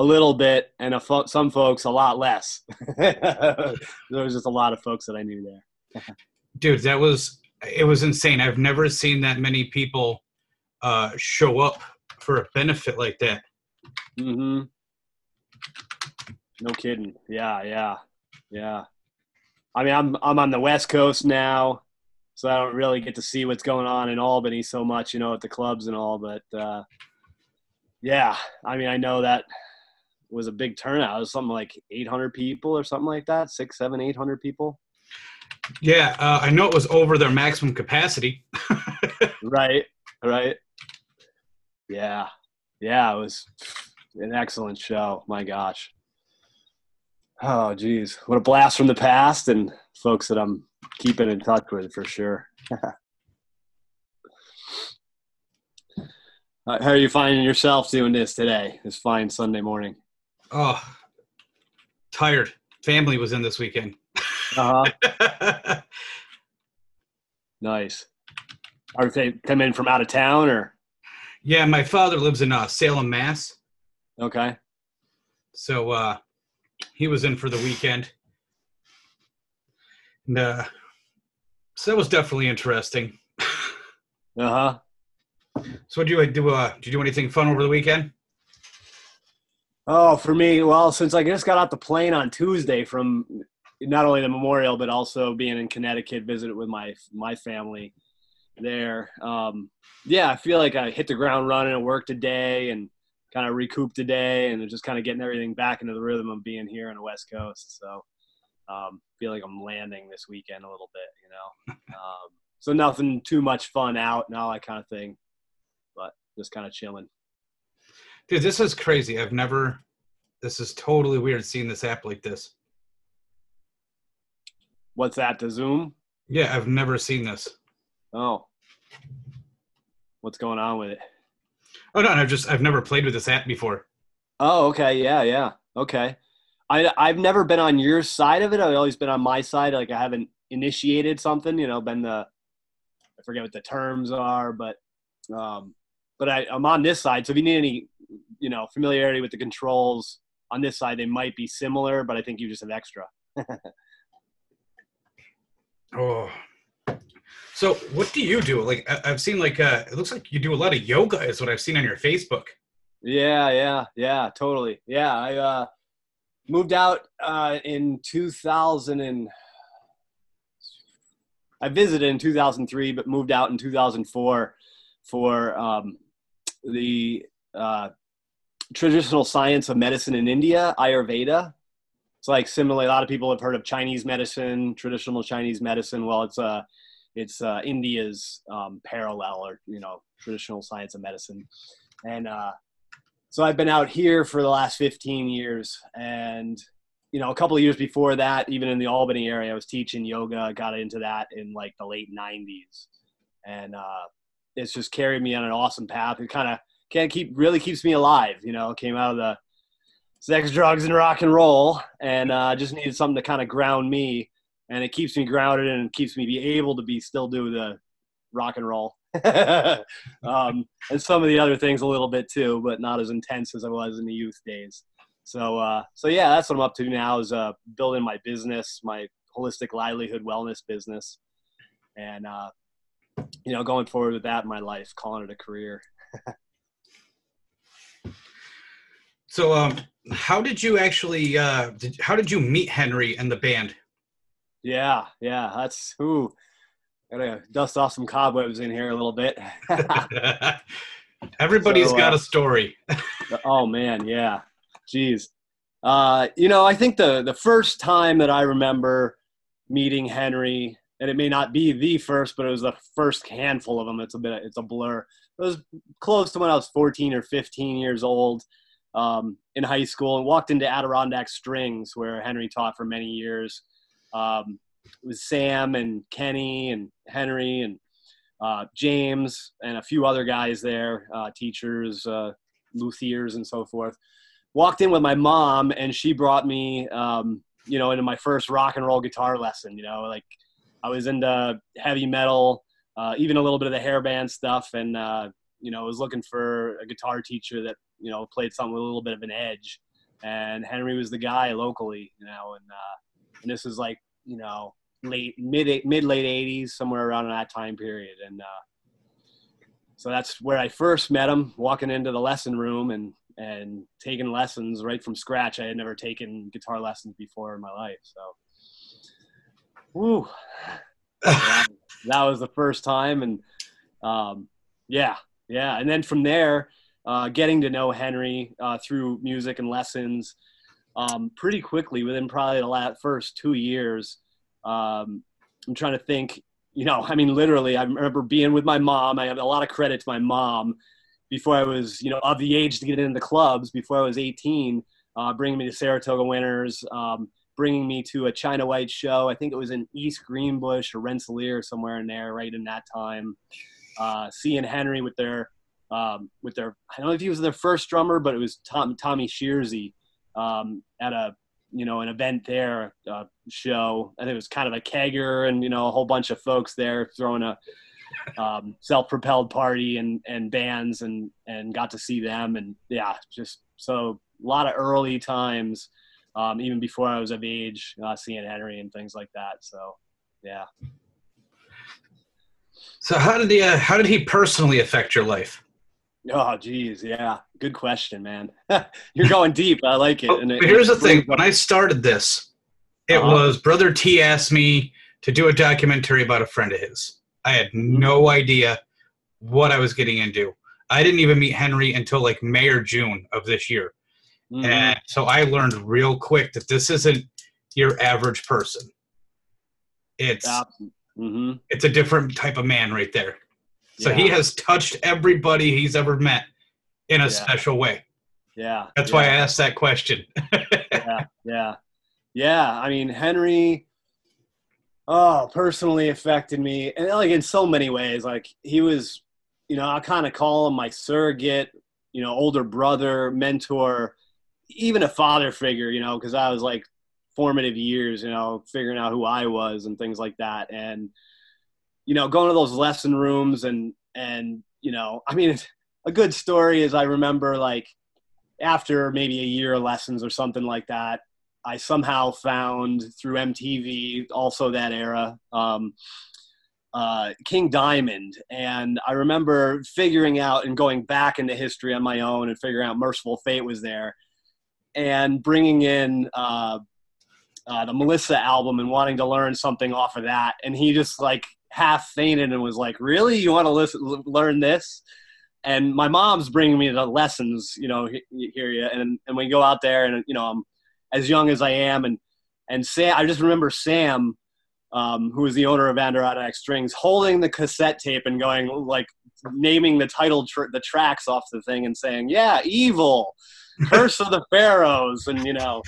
a little bit, and a fo- some folks a lot less. there was just a lot of folks that I knew there. Dude, that was it was insane. I've never seen that many people uh, show up for a benefit like that. Mm-hmm. No kidding. Yeah, yeah, yeah. I mean, I'm I'm on the West Coast now, so I don't really get to see what's going on in Albany so much, you know, at the clubs and all. But uh, yeah, I mean, I know that was a big turnout. It was something like 800 people or something like that, six, seven, 800 people. Yeah, uh, I know it was over their maximum capacity. right, right. Yeah, yeah, it was an excellent show. My gosh. Oh, geez, what a blast from the past, and folks that I'm keeping in touch with for sure. How are you finding yourself doing this today? This fine Sunday morning. Oh, tired. Family was in this weekend. Uh huh. nice. Are they come in from out of town or? Yeah, my father lives in uh, Salem, Mass. Okay. So uh, he was in for the weekend. And uh, so that was definitely interesting. Uh huh. So, do you do? Uh, did you do anything fun over the weekend? Oh, for me, well, since I just got off the plane on Tuesday from not only the memorial but also being in Connecticut, visited with my my family there. Um, yeah, I feel like I hit the ground running at work today and kind of recouped today and just kind of getting everything back into the rhythm of being here on the West Coast. So, um, feel like I'm landing this weekend a little bit, you know. Um, so nothing too much fun out and all that kind of thing, but just kind of chilling. Dude, this is crazy. I've never. This is totally weird seeing this app like this. What's that? The Zoom? Yeah, I've never seen this. Oh, what's going on with it? Oh no, I've just I've never played with this app before. Oh, okay, yeah, yeah, okay. I I've never been on your side of it. I've always been on my side. Like I haven't initiated something, you know, been the I forget what the terms are, but um, but I, I'm on this side. So if you need any, you know, familiarity with the controls on this side, they might be similar, but I think you just have extra. oh. So what do you do? Like I, I've seen like uh it looks like you do a lot of yoga is what I've seen on your Facebook. Yeah, yeah, yeah, totally. Yeah, I uh, moved out uh, in 2000 and I visited in 2003, but moved out in 2004 for um, the uh, traditional science of medicine in India, Ayurveda. It's like similarly, a lot of people have heard of Chinese medicine, traditional Chinese medicine. Well, it's uh, it's uh, India's um, parallel or you know traditional science of medicine, and uh, so I've been out here for the last 15 years, and you know a couple of years before that, even in the Albany area, I was teaching yoga. Got into that in like the late 90s, and uh, it's just carried me on an awesome path. It kind of can keep really keeps me alive. You know, came out of the sex, drugs, and rock and roll, and uh, just needed something to kind of ground me, and it keeps me grounded and keeps me be able to be still do the rock and roll. um, and some of the other things a little bit too, but not as intense as I was in the youth days. So, uh, so yeah, that's what I'm up to now is uh, building my business, my holistic livelihood wellness business, and uh, you know, going forward with that in my life, calling it a career. so, um, how did you actually? Uh, did, how did you meet Henry and the band? Yeah, yeah, that's who. Gotta dust off some cobwebs in here a little bit. Everybody's so, got uh, a story. oh man, yeah. Jeez. Uh, you know, I think the the first time that I remember meeting Henry, and it may not be the first, but it was the first handful of them. It's a bit, it's a blur. It was close to when I was 14 or 15 years old um, in high school, and walked into Adirondack Strings, where Henry taught for many years. Um, it was Sam and Kenny and Henry and uh, James and a few other guys there, uh, teachers, uh, luthiers, and so forth. Walked in with my mom, and she brought me, um, you know, into my first rock and roll guitar lesson. You know, like I was into heavy metal, uh, even a little bit of the hair band stuff, and uh, you know, was looking for a guitar teacher that you know played something with a little bit of an edge. and Henry was the guy locally, you know, and uh, and this is like you know late mid mid late '80s, somewhere around that time period, and uh, so that's where I first met him, walking into the lesson room and and taking lessons right from scratch. I had never taken guitar lessons before in my life, so. Woo. that, that was the first time, and um, yeah, yeah, and then from there, uh, getting to know Henry uh, through music and lessons um, pretty quickly within probably the last first two years. Um, I'm trying to think, you know, I mean, literally, I remember being with my mom. I have a lot of credit to my mom before I was, you know, of the age to get into the clubs, before I was 18, uh, bringing me to Saratoga Winners, um, bringing me to a China White show. I think it was in East Greenbush or Rensselaer, somewhere in there, right in that time. Uh, seeing Henry with their um, with their I don't know if he was their first drummer, but it was Tom, Tommy Shearsy um, at a you know an event there uh, show. I think it was kind of a kegger and you know a whole bunch of folks there throwing a um, self-propelled party and and bands and and got to see them and yeah just so a lot of early times um, even before I was of age uh, seeing Henry and things like that. So yeah. So how did he uh, how did he personally affect your life? Oh, geez, yeah, good question, man. You're going deep. I like it. Oh, and it, here's the thing: when I started this, it uh-huh. was brother T asked me to do a documentary about a friend of his. I had mm-hmm. no idea what I was getting into. I didn't even meet Henry until like May or June of this year, mm-hmm. and so I learned real quick that this isn't your average person. It's mm-hmm. it's a different type of man right there. So yeah. he has touched everybody he's ever met in a yeah. special way. Yeah. That's yeah. why I asked that question. yeah. Yeah. Yeah. I mean, Henry, oh, personally affected me. And like in so many ways, like he was, you know, I kind of call him my surrogate, you know, older brother, mentor, even a father figure, you know, because I was like formative years, you know, figuring out who I was and things like that. And, you know, going to those lesson rooms and and you know, I mean, a good story is I remember like after maybe a year of lessons or something like that, I somehow found through MTV, also that era, um, uh, King Diamond. And I remember figuring out and going back into history on my own and figuring out Mercyful Fate was there and bringing in uh, uh, the Melissa album and wanting to learn something off of that. And he just like half fainted and was like, "Really, you want to listen, learn this?" And my mom's bringing me the lessons, you know, here you and and we go out there and you know I'm as young as I am and and Sam, I just remember Sam, um, who was the owner of Adirondack Strings, holding the cassette tape and going like naming the title tr- the tracks off the thing and saying, "Yeah, evil." Curse of the Pharaohs, and you know,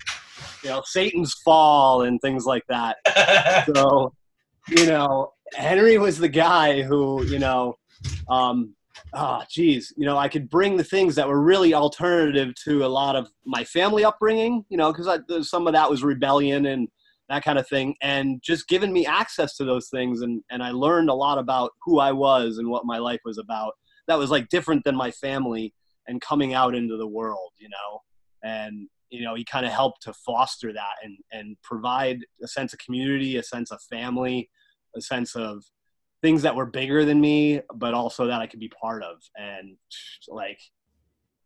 you know, Satan's fall and things like that. so, you know, Henry was the guy who, you know, um, ah, geez, you know, I could bring the things that were really alternative to a lot of my family upbringing, you know, because some of that was rebellion and that kind of thing, and just giving me access to those things, and and I learned a lot about who I was and what my life was about. That was like different than my family and coming out into the world, you know, and you know, he kind of helped to foster that and and provide a sense of community, a sense of family a sense of things that were bigger than me, but also that I could be part of. And like,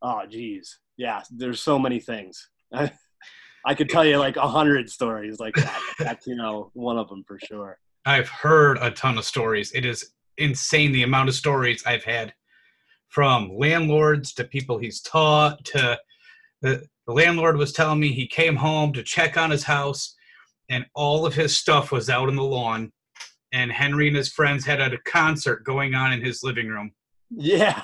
oh, geez, yeah, there's so many things. I could tell you like a hundred stories like that. That's you know one of them for sure. I've heard a ton of stories. It is insane the amount of stories I've had from landlords to people he's taught to the, the landlord was telling me he came home to check on his house and all of his stuff was out in the lawn and Henry and his friends had a concert going on in his living room. Yeah.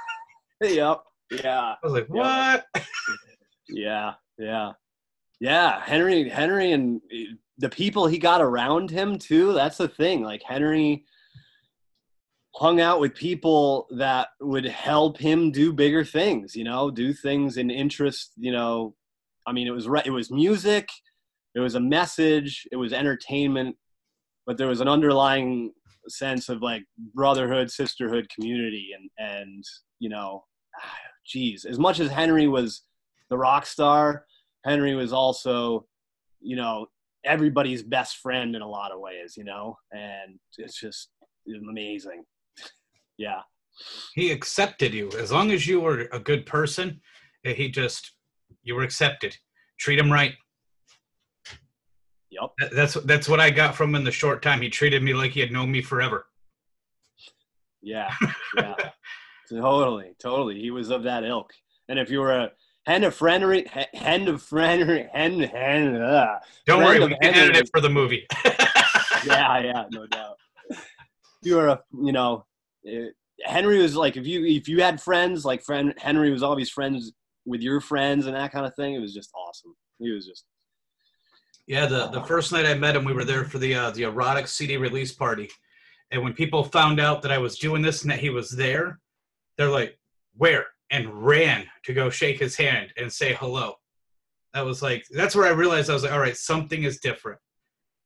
yep. Yeah. I was like, what? yeah. Yeah. Yeah. Henry, Henry, and the people he got around him too. That's the thing. Like Henry hung out with people that would help him do bigger things. You know, do things in interest. You know, I mean, it was it was music. It was a message. It was entertainment but there was an underlying sense of like brotherhood, sisterhood, community, and and you know, geez, as much as Henry was the rock star, Henry was also, you know, everybody's best friend in a lot of ways, you know, and it's just amazing. yeah. He accepted you as long as you were a good person. eh, He just you were accepted. Treat him right. Yep. That's that's what I got from him in the short time. He treated me like he had known me forever. Yeah. Yeah. totally. Totally. He was of that ilk. And if you were a hen of friendry, hen of friendry, hen, hen, uh, Don't worry, we can edit it for the movie. yeah, yeah, no doubt. You were a, you know, eh, Henry was like if you if you had friends like friend Henry was always friends with your friends and that kind of thing. It was just awesome. He was just Yeah, the, the first night I met him, we were there for the uh, the erotic CD release party, and when people found out that I was doing this and that he was there, they're like, "Where?" and ran to go shake his hand and say hello. That was like that's where I realized I was like, "All right, something is different."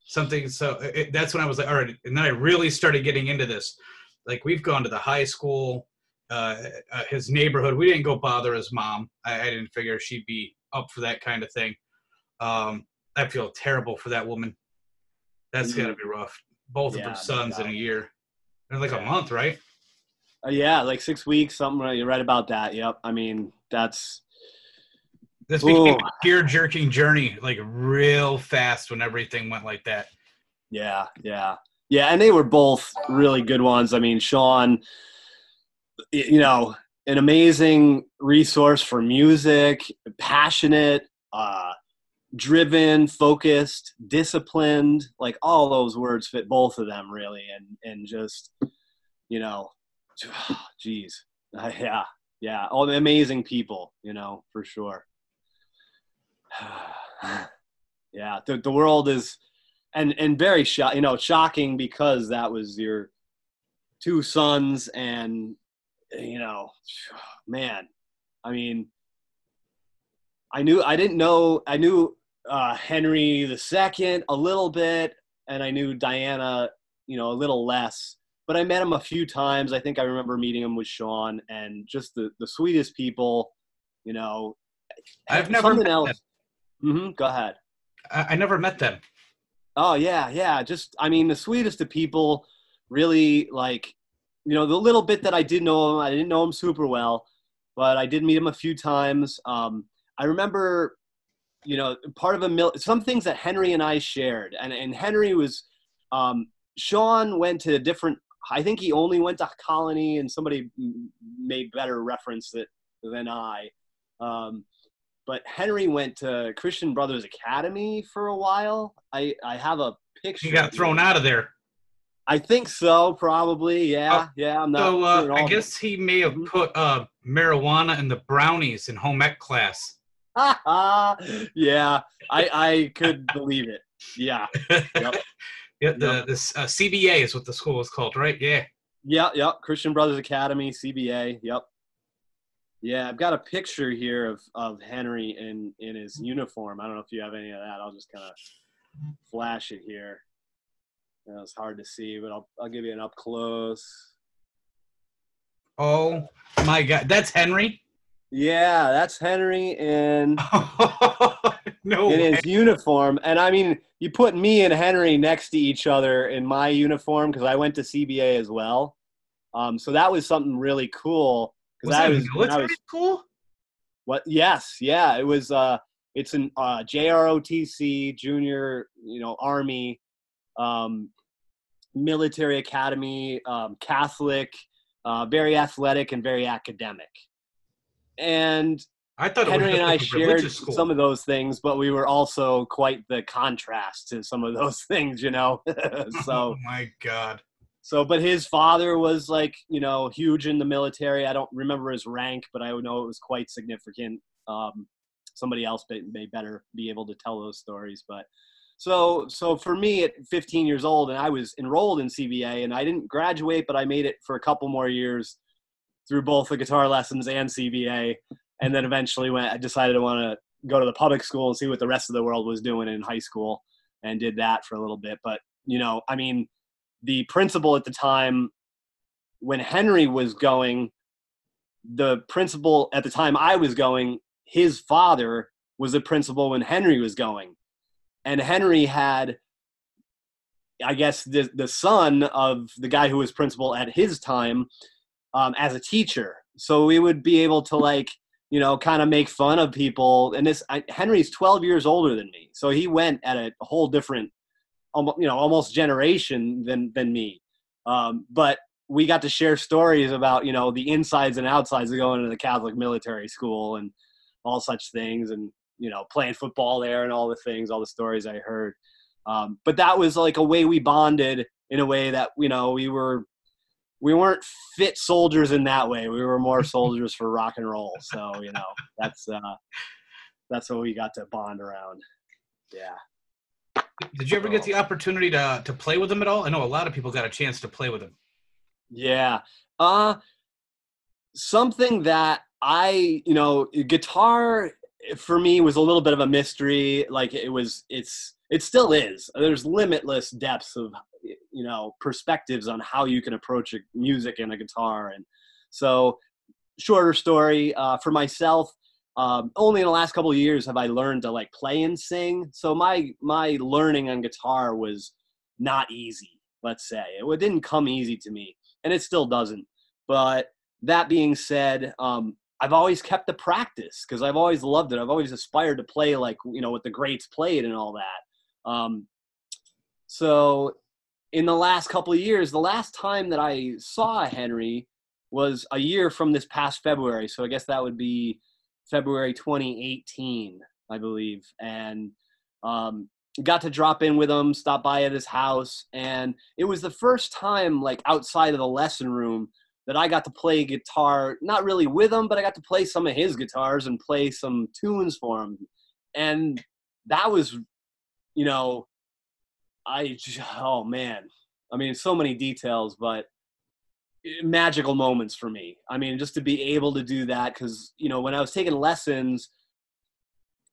Something so it, that's when I was like, "All right," and then I really started getting into this. Like we've gone to the high school, uh, uh, his neighborhood. We didn't go bother his mom. I, I didn't figure she'd be up for that kind of thing. Um, I feel terrible for that woman. That's Mhm. got to be rough. Both of her sons in a year. In like a month, right? uh, yeah, like six weeks, something. right- You're right about that. Yep. I mean, that's This became Ooh. a tear jerking journey, like real fast when everything went like that. Yeah, yeah, yeah, and they were both really good ones. I mean, Sean, you know, an amazing resource for music, passionate, uh, driven, focused, disciplined. Like all those words fit both of them really, and and just you know, geez, uh, yeah, yeah, all the amazing people, you know, for sure. yeah, the the world is and and very shock you know shocking because that was your two sons and you know man i mean i knew i didn't know i knew uh henry the second a little bit and i knew diana you know a little less but i met him a few times i think i remember meeting him with sean and just the the sweetest people you know I've never something met else hmm go ahead I, I never met them. Oh yeah, yeah. Just I mean, the sweetest of people. Really, like you know, the little bit that I did know him, I didn't know him super well, but I did meet him a few times. Um, I remember, you know, part of a mil- some things that Henry and I shared, and and Henry was, um, Sean went to a different. I think he only went to Colonie, and somebody m- made better reference that than I. Um, but Henry went to Christian Brothers Academy for a while. I I have a picture. He got thrown out of there. I think so, probably. Yeah, yeah. I'm not. So uh, sure I guess he may have Mhm. put uh, marijuana in the brownies in home ec class. yeah, I I could believe it. Yeah, Yep. yeah, the Yep. this uh, CBA is what the school is called, right? Yeah. yeah, yeah. Christian Brothers Academy, CBA. Yep. Yeah, I've got a picture here of of Henry in in his uniform. I don't know if you have any of that. I'll just kind of flash it here. You know, it's hard to see, but I'll I'll give you an up close. Oh my God, that's Henry. Yeah, that's Henry in no. in way. his uniform. And I mean, you put me and Henry next to each other in my uniform because I went to CBA as well. Um, so that was something really cool. Was Because I that was, when I was school? what? Yes, yeah. It was. Uh, it's an uh, JROTC Junior, you know, Army, um, military academy, um, Catholic, uh, very athletic and very academic. And I thought it Henry and I shared school. some of those things, but we were also quite the contrast to some of those things, you know. so, oh my God. so, but his father was like, you know, huge in the military. I don't remember his rank, but I know it was quite significant. Um, somebody else may, may better be able to tell those stories, but so, so for me at 15 years old, and I was enrolled in CBA, and I didn't graduate, but I made it for a couple more years through both the guitar lessons and CBA, and then eventually went. I decided to want to go to the public school and see what the rest of the world was doing in high school, and did that for a little bit. But you know, I mean, the principal at the time, when Henry was going, the principal at the time I was going, his father was the principal when Henry was going. And Henry had, I guess, the, the son of the guy who was principal at his time um, as a teacher. So we would be able to, like, you know, kind of make fun of people. And this, I, Henry's 12 years older than me. So he went at a whole different, you know, almost generation than, than me. Um, but we got to share stories about you know the insides and outsides of going to the Catholic military school and all such things, and you know playing football there and all the things, all the stories I heard. Um, but that was like a way we bonded in a way that you know we were we weren't fit soldiers in that way. We were more soldiers for rock and roll. So you know that's uh, that's what we got to bond around. Yeah. Did you ever get the opportunity to to play with them at all? I know a lot of people got a chance to play with them. Yeah. Uh something that I, you know, guitar for me was a little bit of a mystery. Like it was it's it still is. There's limitless depths of you know, perspectives on how you can approach music and a guitar and so shorter story uh, for myself um, only in the last couple years have I learned to like play and sing. So my my learning on guitar was not easy. Let's say it didn't come easy to me and it still doesn't. But that being said, um, I've always kept the practice because I've always loved it. I've always aspired to play like you know what the greats played and all that. Um, so in the last couple of years, the last time that I saw Henry was a year from this past February. So I guess that would be February 2018, I believe. And um, got to drop in with him, stop by at his house, and it was the first time, like outside of the lesson room, that I got to play guitar. Not really with him, but I got to play some of his guitars and play some tunes for him, and that was, you know, I oh man, I mean, so many details, but eh, magical moments for me. I mean, just to be able to do that because you know when I was taking lessons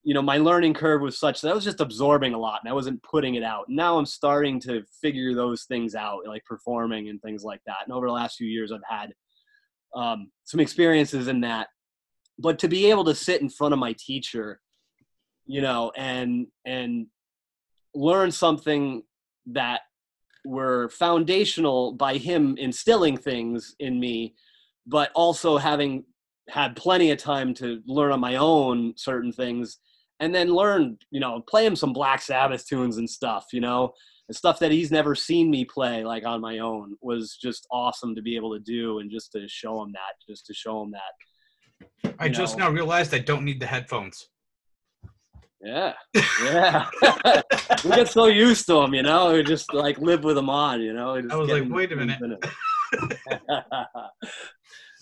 you know my learning curve was such that I was just absorbing a lot and I wasn't putting it out. Now I'm starting to figure those things out, like performing and things like that. And over the last few years, I've had um, some experiences in that. But to be able to sit in front of my teacher, you know, and and learn something that were foundational by him instilling things in me, but also having had plenty of time to learn on my own certain things and then learn, you know, play him some Black Sabbath tunes and stuff, you know, and stuff that he's never seen me play like on my own was just awesome to be able to do and just to show him that, just to show him that. I just now realized I don't need the headphones. Yeah, yeah. we get so used to them, you know. We just like live with them on, you know. I was like, wait a minute.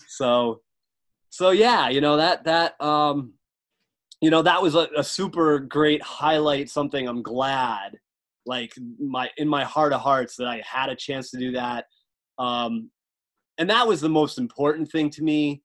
so, so yeah, you know that that um, you know that was a, a, super great highlight something i'm glad like my in my heart of hearts that i had a chance to do that um and that was the most important thing to me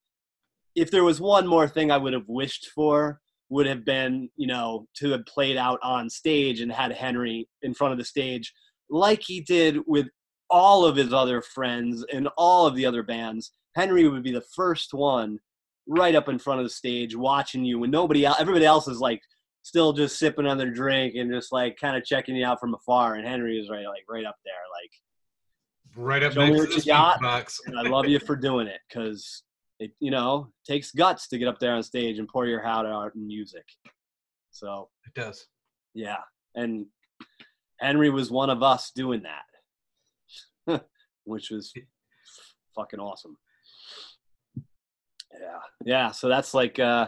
if there was one more thing i would have wished for would have been you know to have played out on stage and had henry in front of the stage like he did with all of his other friends and all of the other bands henry would be the first one right up in front of the stage watching you when nobody else, everybody else is like still just sipping on their drink and just like kind of checking you out from afar. And Henry is right, like right up there, like right up next to the box. and I love you for doing it because it, you know, takes guts to get up there on stage and pour your heart out in music. So it does. Yeah, and Henry was one of us doing that, which was fucking awesome. Yeah. Yeah. So that's like, uh,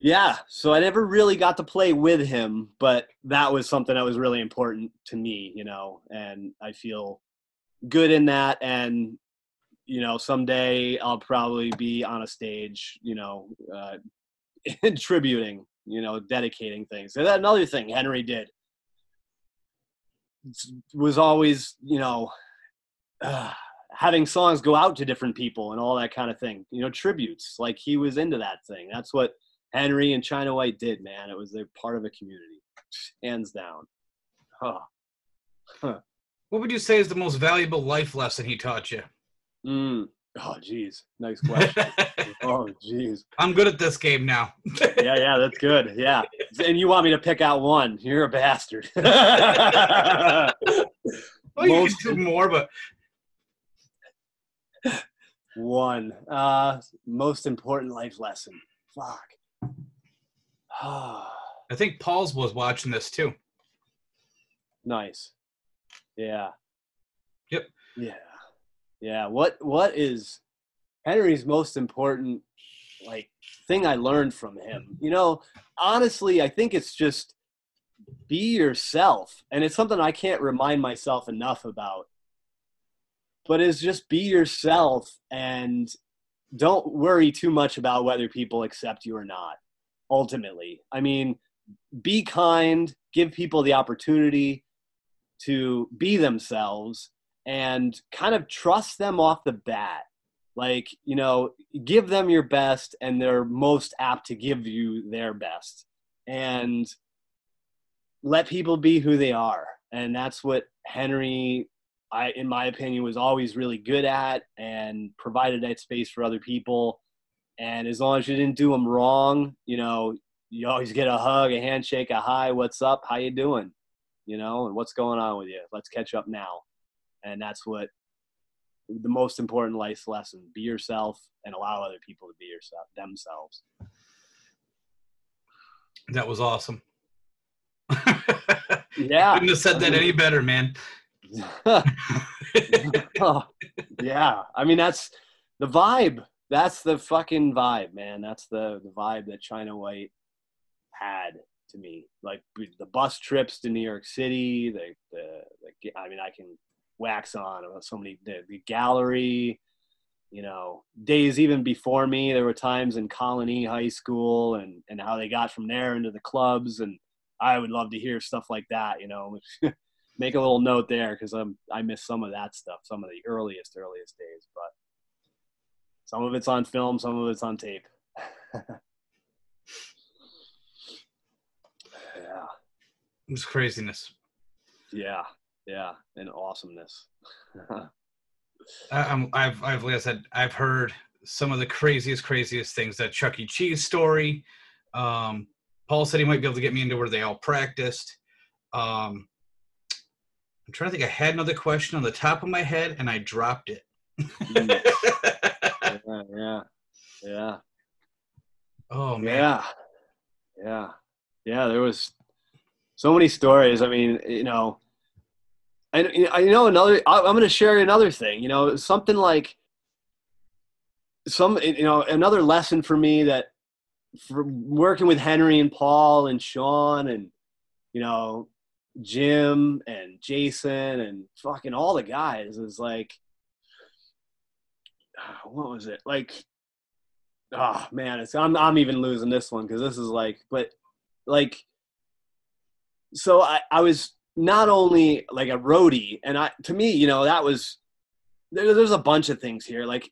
yeah. So I never really got to play with him, but that was something that was really important to me, you know, and I feel good in that. And, you know, someday I'll probably be on a stage, you know, uh, tributing, you know, dedicating things. And that another thing Henry did was always, you know, uh, having songs go out to different people and all that kind of thing. You know, tributes. Like he was into that thing. That's what Henry and China White did, man. It was a part of a community, hands down. Huh. Huh. What would you say is the most valuable life lesson he taught you? Mm. Oh, geez. Nice question. oh, geez. I'm good at this game now. Yeah, yeah, that's good. Yeah. And you want me to pick out one? You're a bastard. well, you Most- can do more, but one. Uh, most important life lesson. Fuck. I think Paul's was watching this too. nice. Yeah. Yep. Yeah. Yeah. What What is Henry's most important like thing I learned from him? You know, honestly, I think it's just be yourself, and it's something I can't remind myself enough about. But is just be yourself and don't worry too much about whether people accept you or not. Ultimately, I mean, be kind, give people the opportunity to be themselves and kind of trust them off the bat. Like, you know, give them your best and they're most apt to give you their best. And let people be who they are. And that's what Henry, I, in my opinion, was always really good at and provided that space for other people. And as long as you didn't do them wrong, you know, you always get a hug, a handshake, a hi, what's up, how you doing? You know, and what's going on with you? Let's catch up now. And that's what the most important life lesson: be yourself and allow other people to be yourself themselves. That was awesome. Yeah. Couldn't have said that any better, man. oh, yeah. I mean, that's the vibe. That's the fucking vibe, man. That's the, the vibe that China White had to me. Like the bus trips to New York City, the, the, the I mean, I can wax on about so many, the, the gallery, you know, days even before me, there were times in Colonie High School and, and how they got from there into the clubs. And I would love to hear stuff like that, you know, make a little note there because I'm I miss some of that stuff, some of the earliest earliest days. But some of it's on film, some of it's on tape. yeah, It was craziness. yeah, yeah, and awesomeness. I, I'm, I've, I've, like I said, I've heard some of the craziest, craziest things. That Chuck E. Cheese story. Um, Paul said he might be able to get me into where they all practiced. Um, I'm trying to think. I had another question on the top of my head, and I dropped it. yeah, yeah, yeah, oh man, yeah, yeah, yeah. There was so many stories. I mean, you know, and I know another. I'm going to share another thing. You know, something like some. You know, another lesson for me that for working with Henry and Paul and Sean and you know Jim and Jason and fucking all the guys is like ah, what was it like oh man it's i'm, I'm even losing this one because this is like but like so I, I was not only like a roadie and i to me you know that was there, there's a bunch of things here like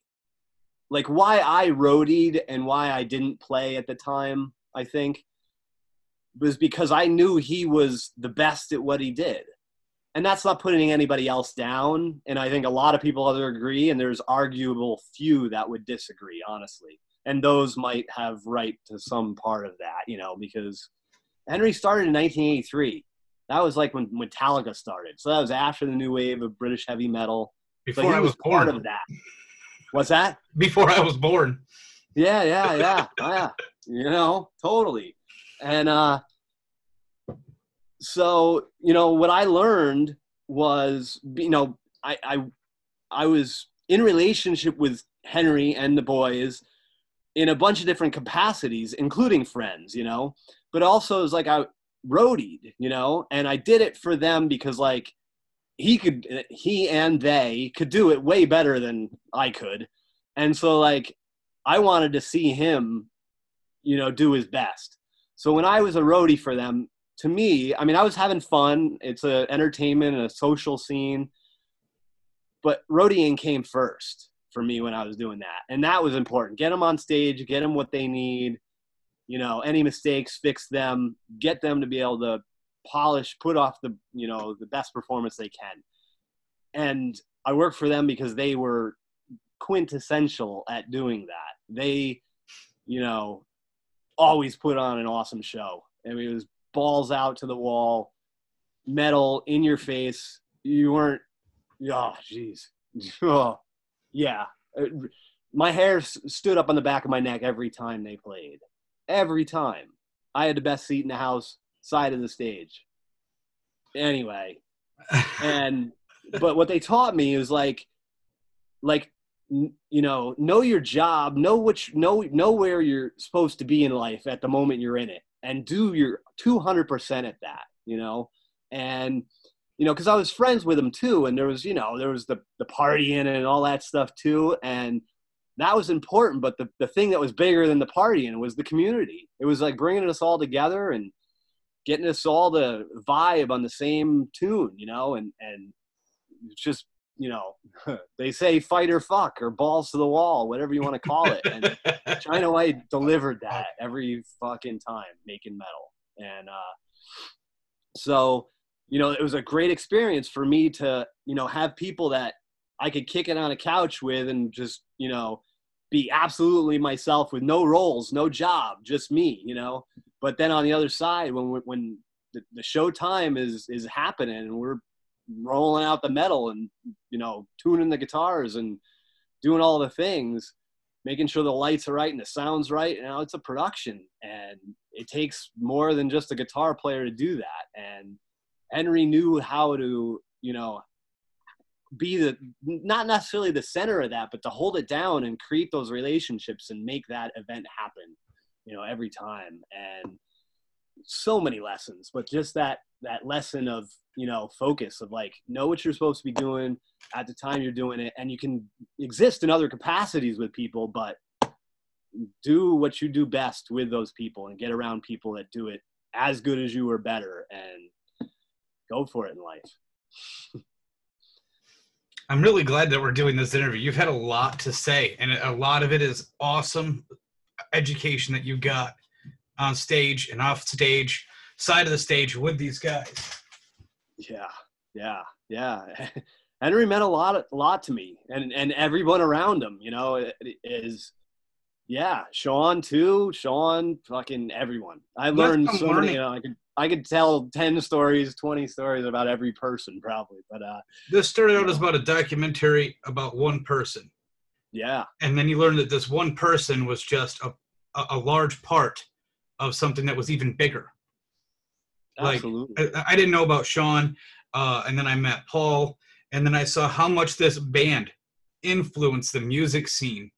like why i roadied and why i didn't play at the time i think was because i knew he was the best at what he did. And that's not putting anybody else down and i think a lot of people other agree and there's arguable few that would disagree honestly. And those might have right to some part of that you know because henry started in 1983 that was like when metallica started. So that was after the new wave of british heavy metal. Before he I was part born. of that. What's that? Before I was born. yeah yeah yeah yeah. You know totally. And uh so you know what i learned was you know i i i was in relationship with henry and the boys in a bunch of different capacities including friends you know? But also it's like i roadied you know? And i did it for them because like he could he and they could do it way better than i could. And so like i wanted to see him you know do his best. So when i was a roadie for them to me i mean i was having fun. It's a entertainment and a social scene. But roadieing came first for me when i was doing that. And that was important. Get them on stage get them what they need you know any mistakes fix them get them to be able to polish put off the you know the best performance they can and i worked for them because they were quintessential at doing that. They, you know, always put on an awesome show. I mean, it was balls out to the wall, metal in your face. You weren't, oh, jeez. Oh, yeah. Uh, my hair stood up on the back of my neck every time they played. Every time. I had the best seat in the house, side of the stage. Anyway, and but what they taught me is like, like you know, know your job, know which, know know where you're supposed to be in life at the moment you're in it, and do your 200% at that. You know, and you know, because I was friends with them too, and there was, you know, there was the the partying and all that stuff too, and that was important. But the the thing that was bigger than the partying was the community. It was like bringing us all together and getting us all the vibe on the same tune, you know, and and just you know, they say fight or fuck or balls to the wall, whatever you want to call it. And China White delivered that every fucking time making metal. And uh, so, you know, it was a great experience for me to, you know, have people that I could kick it on a couch with and just, you know, be absolutely myself with no roles, no job, just me, you know. But then on the other side, when when the, the show time is is happening and we're rolling out the metal and you know tuning the guitars and doing all the things making sure the lights are right and the sounds right you know it's a production and it takes more than just a guitar player to do that and henry knew how to you know be the not necessarily the center of that but to hold it down and create those relationships and make that event happen you know every time. And so many lessons but just that that lesson of you know focus of like know what you're supposed to be doing at the time you're doing it. And you can exist in other capacities with people but do what you do best with those people and get around people that do it as good as you or better and go for it in life i'm really glad that we're doing this interview you've had a lot to say and a lot of it is awesome education that you got on stage and off stage side of the stage with these guys. Yeah, yeah, yeah. Henry meant a lot, a lot to me, and and everyone around him. You know, is yeah, Sean too. Sean, fucking everyone. I learned so learning. many. You know, I could I could tell ten stories, twenty stories about every person probably. But uh, this started out as about a documentary about one person. Yeah, and then you learned that this one person was just a a, large part of something that was even bigger. Absolutely. Like I, I didn't know about Sean, uh, and then I met Paul, and then I saw how much this band influenced the music scene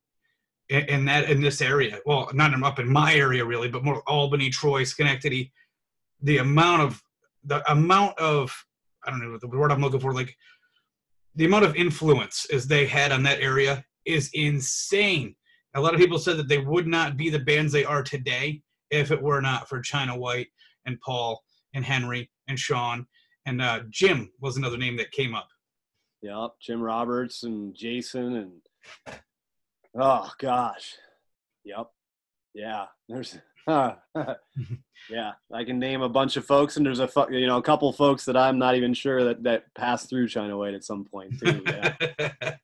in, in that in this area. Well, not up in my area really, but more Albany, Troy, Schenectady. The amount of the amount of I don't know the word I'm looking for, like the amount of influence as they had on that area is insane. A lot of people said that they would not be the bands they are today if it were not for China White and Paul and Henry and Sean and uh, Jim was another name that came up. Yep, Jim Roberts and Jason and oh gosh, yep, yeah. There's yeah, I can name a bunch of folks, and there's a you know a couple folks that I'm not even sure that that passed through China White at some point too. Yeah,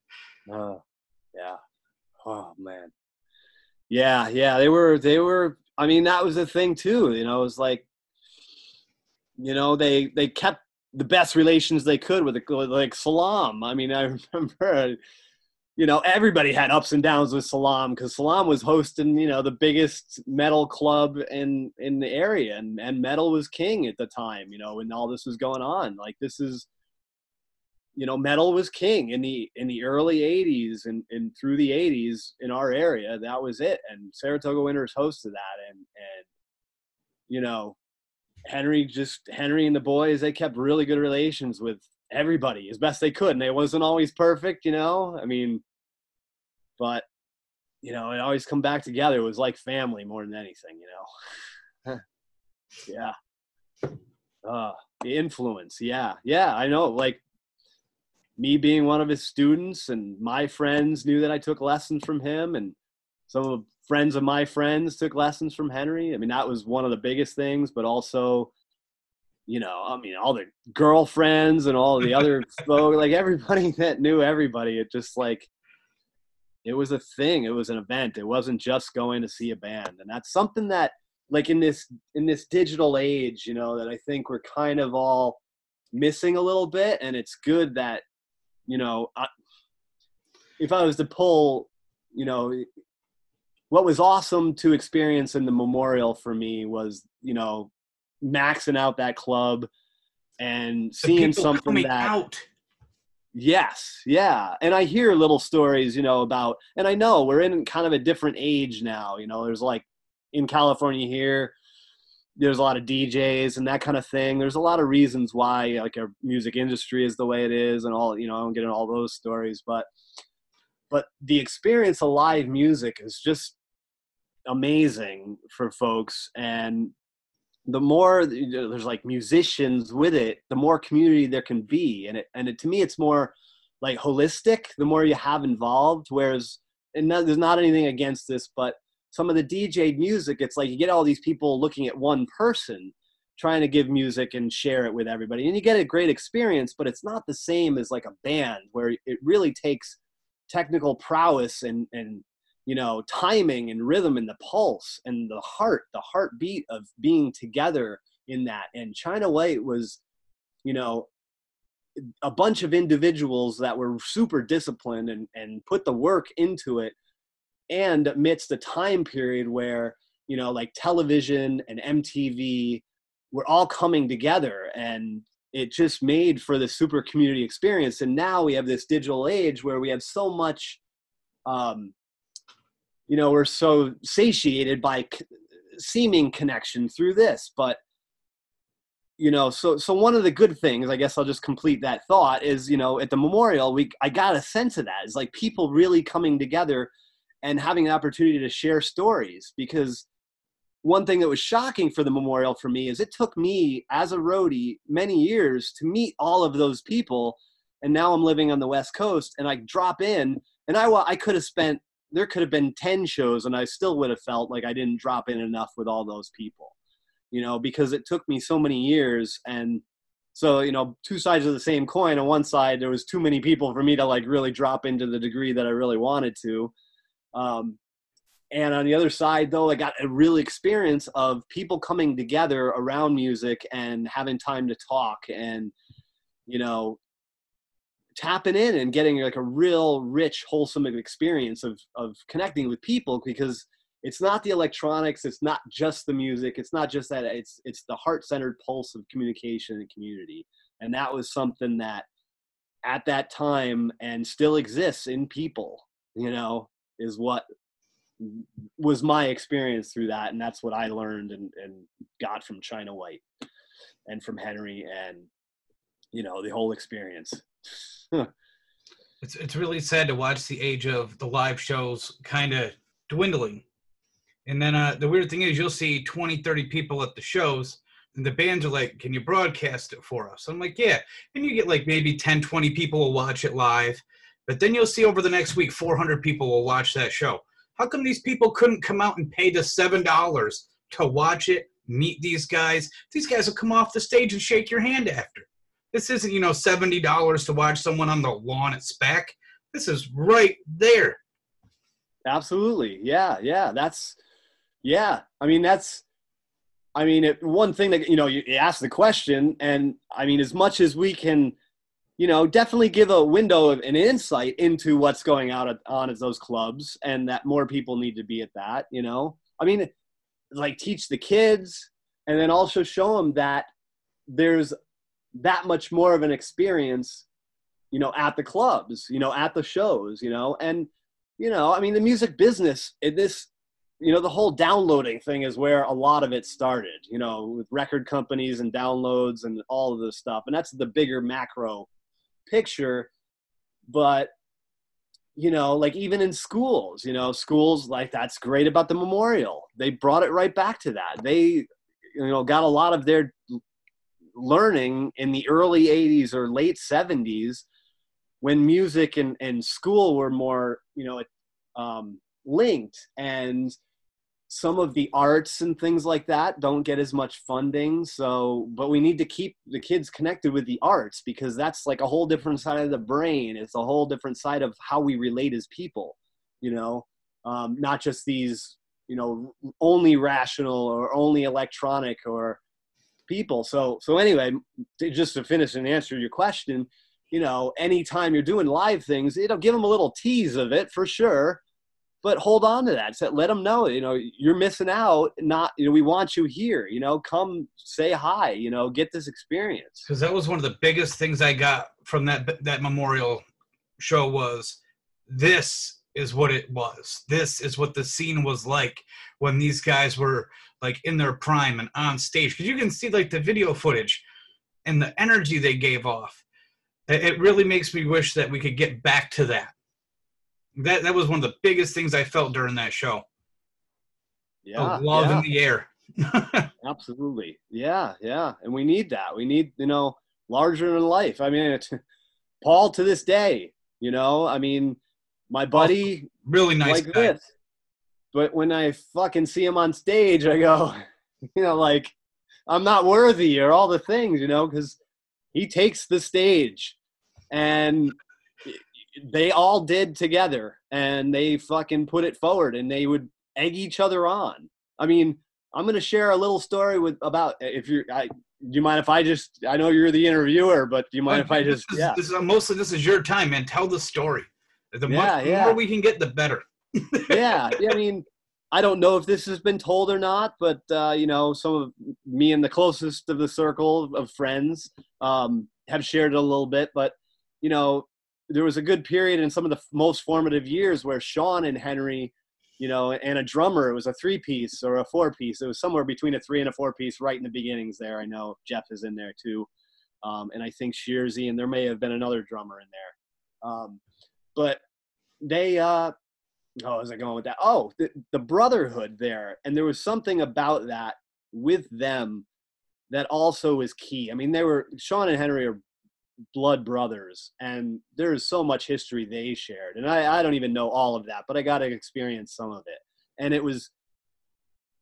uh, yeah. Oh man, yeah, yeah. They were they were. I mean, that was the thing too. You know, it was like you know, they they kept the best relations they could with the, like Salam. I mean, I remember, you know, everybody had ups and downs with Salam because Salam was hosting, you know, the biggest metal club in in the area, and and metal was king at the time. You know, when all this was going on, like this is, you know, metal was king in the in the early '80s and and through the '80s in our area. That was it, and Saratoga Winners hosted that, and and you know Henry just Henry and the boys they kept really good relations with everybody as best they could, and it wasn't always perfect, you know. I mean, but you know, it always come back together. It was like family more than anything, you know. yeah. Uh, the influence, yeah, yeah. I know, like me being one of his students, and my friends knew that I took lessons from him, and some of friends of my friends took lessons from Henry. I mean, that was one of the biggest things, but also, you know, I mean, all the girlfriends and all the other folk, like everybody that knew everybody, it just like, it was a thing it was an event it wasn't just going to see a band and that's something that like in this in this digital age you know that i think we're kind of all missing a little bit and it's good that you know I, if i was to pull you know what was awesome to experience in the memorial for me was you know maxing out that club and seeing something that out. Yes, yeah. And I hear little stories, you know, about, and I know we're in kind of a different age now. You know, there's like in California here, there's a lot of DJs and that kind of thing. There's a lot of reasons why like our music industry is the way it is and all, you know, I don't get into all those stories, but but the experience of live music is just amazing for folks and the more there's like musicians with it, the more community there can be. And it, and it, to me, it's more like holistic, the more you have involved. Whereas, and there's not anything against this, but some of the DJ music, it's like you get all these people looking at one person trying to give music and share it with everybody. And you get a great experience, but it's not the same as like a band where it really takes technical prowess and, and you know timing and rhythm and the pulse and the heart the heartbeat of being together in that. And china white was you know a bunch of individuals that were super disciplined and, and put the work into it. And amidst a time period where you know like television and mtv were all coming together and it just made for the super community experience. And now we have this digital age where we have so much um, you know we're so satiated by c- seeming connection through this but you know so so one of the good things i guess i'll just complete that thought is you know at the memorial we i got a sense of that. It's like people really coming together and having an opportunity to share stories because one thing that was shocking for the memorial for me is it took me as a roadie many years to meet all of those people and now i'm living on the west coast and i drop in and i i could have spent there could have been 10 shows and I still would have felt like I didn't drop in enough with all those people, you know, because it took me so many years. And so, you know, two sides of the same coin. On one side, there was too many people for me to like really drop into the degree that I really wanted to. Um, and on the other side, though, I got a real experience of people coming together around music and having time to talk and, you know, tapping in and getting like a real rich wholesome experience of of connecting with people because it's not the electronics it's not just the music it's not just that it's it's the heart-centered pulse of communication and community. And that was something that at that time and still exists in people you know is what was my experience through that and that's what i learned and, and got from china white and from henry and you know the whole experience it's it's really sad to watch the age of the live shows kind of dwindling. And then uh, the weird thing is you'll see 20, 30 people at the shows and the bands are like, can you broadcast it for us? I'm like, yeah. And you get like maybe 10, 20 people will watch it live. But then you'll see over the next week, 400 people will watch that show. How come these people couldn't come out and pay the $7 to watch it, meet these guys? These guys will come off the stage and shake your hand after. This isn't, you know, $70 to watch someone on the lawn at SPAC. This is right there. Absolutely. Yeah. Yeah. That's, yeah. I mean, that's, I mean, it, one thing that, you know, you, you ask the question, and I mean, as much as we can, you know, definitely give a window of an insight into what's going out at, on at those clubs and that more people need to be at that, you know, I mean, like teach the kids and then also show them that there's that much more of an experience you know at the clubs you know at the shows you know? And you know i mean the music business in this you know the whole downloading thing is where a lot of it started you know with record companies and downloads and all of this stuff. And that's the bigger macro picture. But you know like even in schools you know schools like that's great about the memorial. They brought it right back to that. They you know got a lot of their learning in the early 80s or late 70s when music and, and school were more you know um, linked. And some of the arts and things like that don't get as much funding. So but we need to keep the kids connected with the arts because that's like a whole different side of the brain. It's a whole different side of how we relate as people you know, um, not just these, you know, only rational or only electronic or people. So, so anyway, just to finish and answer your question, you know, anytime you're doing live things, it'll give them a little tease of it for sure. But hold on to that. So let them know, you know, you're missing out. Not, you know, we want you here. You know, come say hi. You know, get this experience. Because that was one of the biggest things I got from that that memorial show was this is what it was. This is what the scene was like when these guys were like in their prime and on stage. Because you can see like the video footage and the energy they gave off. It really makes me wish that we could get back to that. That that was one of the biggest things I felt during that show. Yeah, love yeah. in the air. Absolutely. Yeah, yeah. And we need that. We need, you know, larger than life. I mean, it's, Paul to this day, you know, I mean, my oh, buddy, oh, really nice like guy. this. But when I fucking see him on stage, I go, you know, like, I'm not worthy or all the things, you know, because he takes the stage and they all did together and they fucking put it forward and they would egg each other on. I mean, I'm going to share a little story with about uh, if you're, I, do you mind if I just, I know you're the interviewer, but do you mind uh, if I just, this is, yeah. This is, mostly this is your time, man. Tell the story. The, Yeah, much, yeah. more we can get, the better. yeah, yeah, I mean, I don't know if this has been told or not, but uh, you know, some of me and the closest of the circle of friends um, have shared it a little bit. But you know, there was a good period in some of the f- most formative years where Sean and Henry, you know, and a drummer, it was a three piece or a four piece. It was somewhere between a three and a four piece, right in the beginnings. There, I know Jeff is in there too, um, and I think Shearsy, and there may have been another drummer in there. Um, but they uh oh was i going with that? Oh the, the brotherhood there. And there was something about that with them that also was key. I mean they were sean and henry are blood brothers and there's so much history they shared. And i, I don't even know all of that but i got to experience some of it. And it was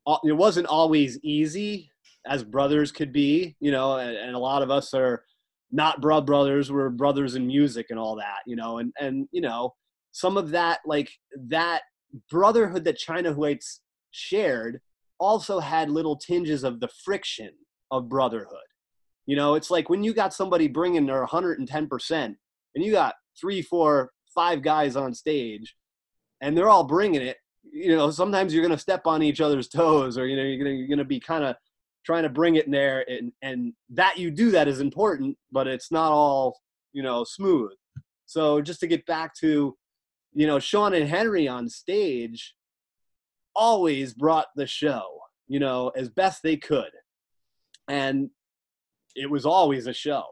uh, it wasn't always easy as brothers could be you know and, and a lot of us are not blood brothers we're brothers in music and all that you know and and you know some of that like that brotherhood that china whites shared also had little tinges of the friction of brotherhood. You know it's like when you got somebody bringing their 110% and you got three four five guys on stage and they're all bringing it you know sometimes you're going to step on each other's toes or you know you're going to be kind of trying to bring it in there and and that you do that is important but it's not all you know smooth. So just to get back to you know sean and henry on stage always brought the show you know as best they could. And it was always a show.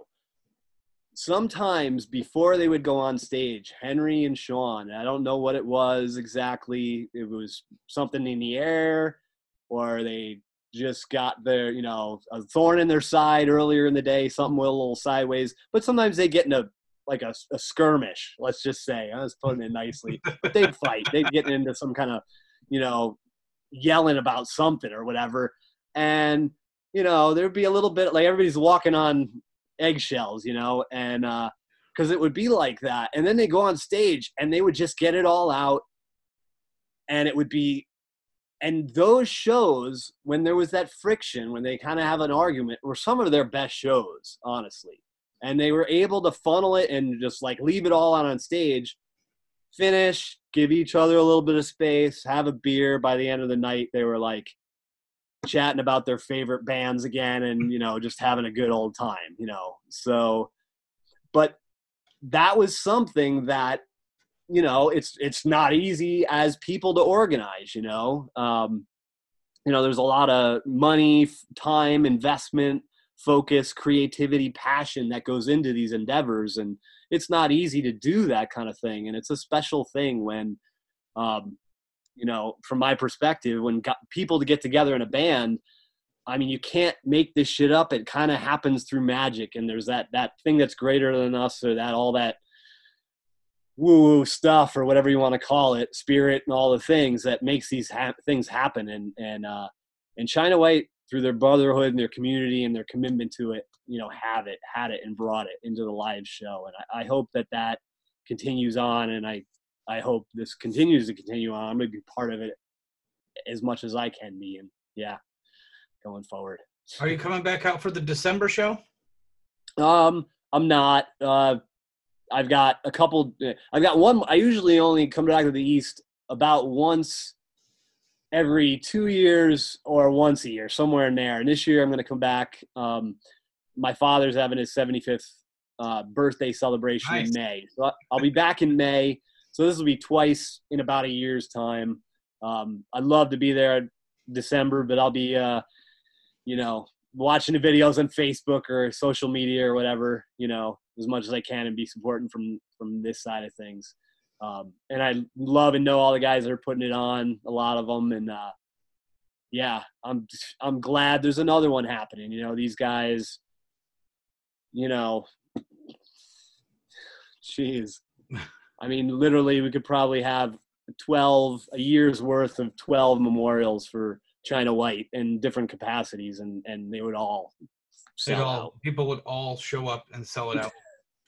Sometimes before they would go on stage henry and sean i don't know what it was exactly it was something in the air or they just got their you know a thorn in their side earlier in the day something went a little sideways. But sometimes they get in a like a, a skirmish let's just say. I was putting it nicely. But they'd fight. They'd get into some kind of you know yelling about something or whatever. And you know there'd be a little bit like everybody's walking on eggshells you know and uh because it would be like that. And then they go on stage and they would just get it all out. And it would be and those shows when there was that friction when they kind of have an argument were some of their best shows honestly. And they were able to funnel it and just like leave it all out on stage finish give each other a little bit of space have a beer. By the end of the night they were like chatting about their favorite bands again and you know just having a good old time you know? So but that was something that you know it's it's not easy as people to organize you know? Um you know there's a lot of money time investment focus creativity passion that goes into these endeavors and it's not easy to do that kind of thing and it's a special thing when um you know from my perspective when people to get together in a band i mean you can't make this shit up it kind of happens through magic and there's that that thing that's greater than us or that all that woo woo stuff or whatever you want to call it, spirit and all the things that makes these ha- things happen. And and uh, and China White through their brotherhood and their community and their commitment to it, you know, have it, had it, and brought it into the live show. And I, I hope that that continues on. And I I hope this continues to continue on. I'm going to be part of it as much as I can be. And yeah, going forward. Are you coming back out for the December show? Um, I'm not. Uh, I've got a couple. I've got one. I usually only come back to the East about once every two years or once a year, somewhere in there. And this year I'm going to come back. Um, my father's having his 75th uh, birthday celebration nice. in May. So I'll be back in May. So this will be twice in about a year's time. Um, I'd love to be there December, but I'll be, uh, you know, watching the videos on Facebook or social media or whatever, you know, as much as I can and be supporting from from this side of things. Um, and I love and know all the guys that are putting it on, a lot of them, and uh, yeah, I'm I'm glad there's another one happening. You know, these guys, you know, jeez, I mean, literally, we could probably have 12 a year's worth of 12 memorials for China White in different capacities, and and they would all sell all, out. People would all show up and sell it out.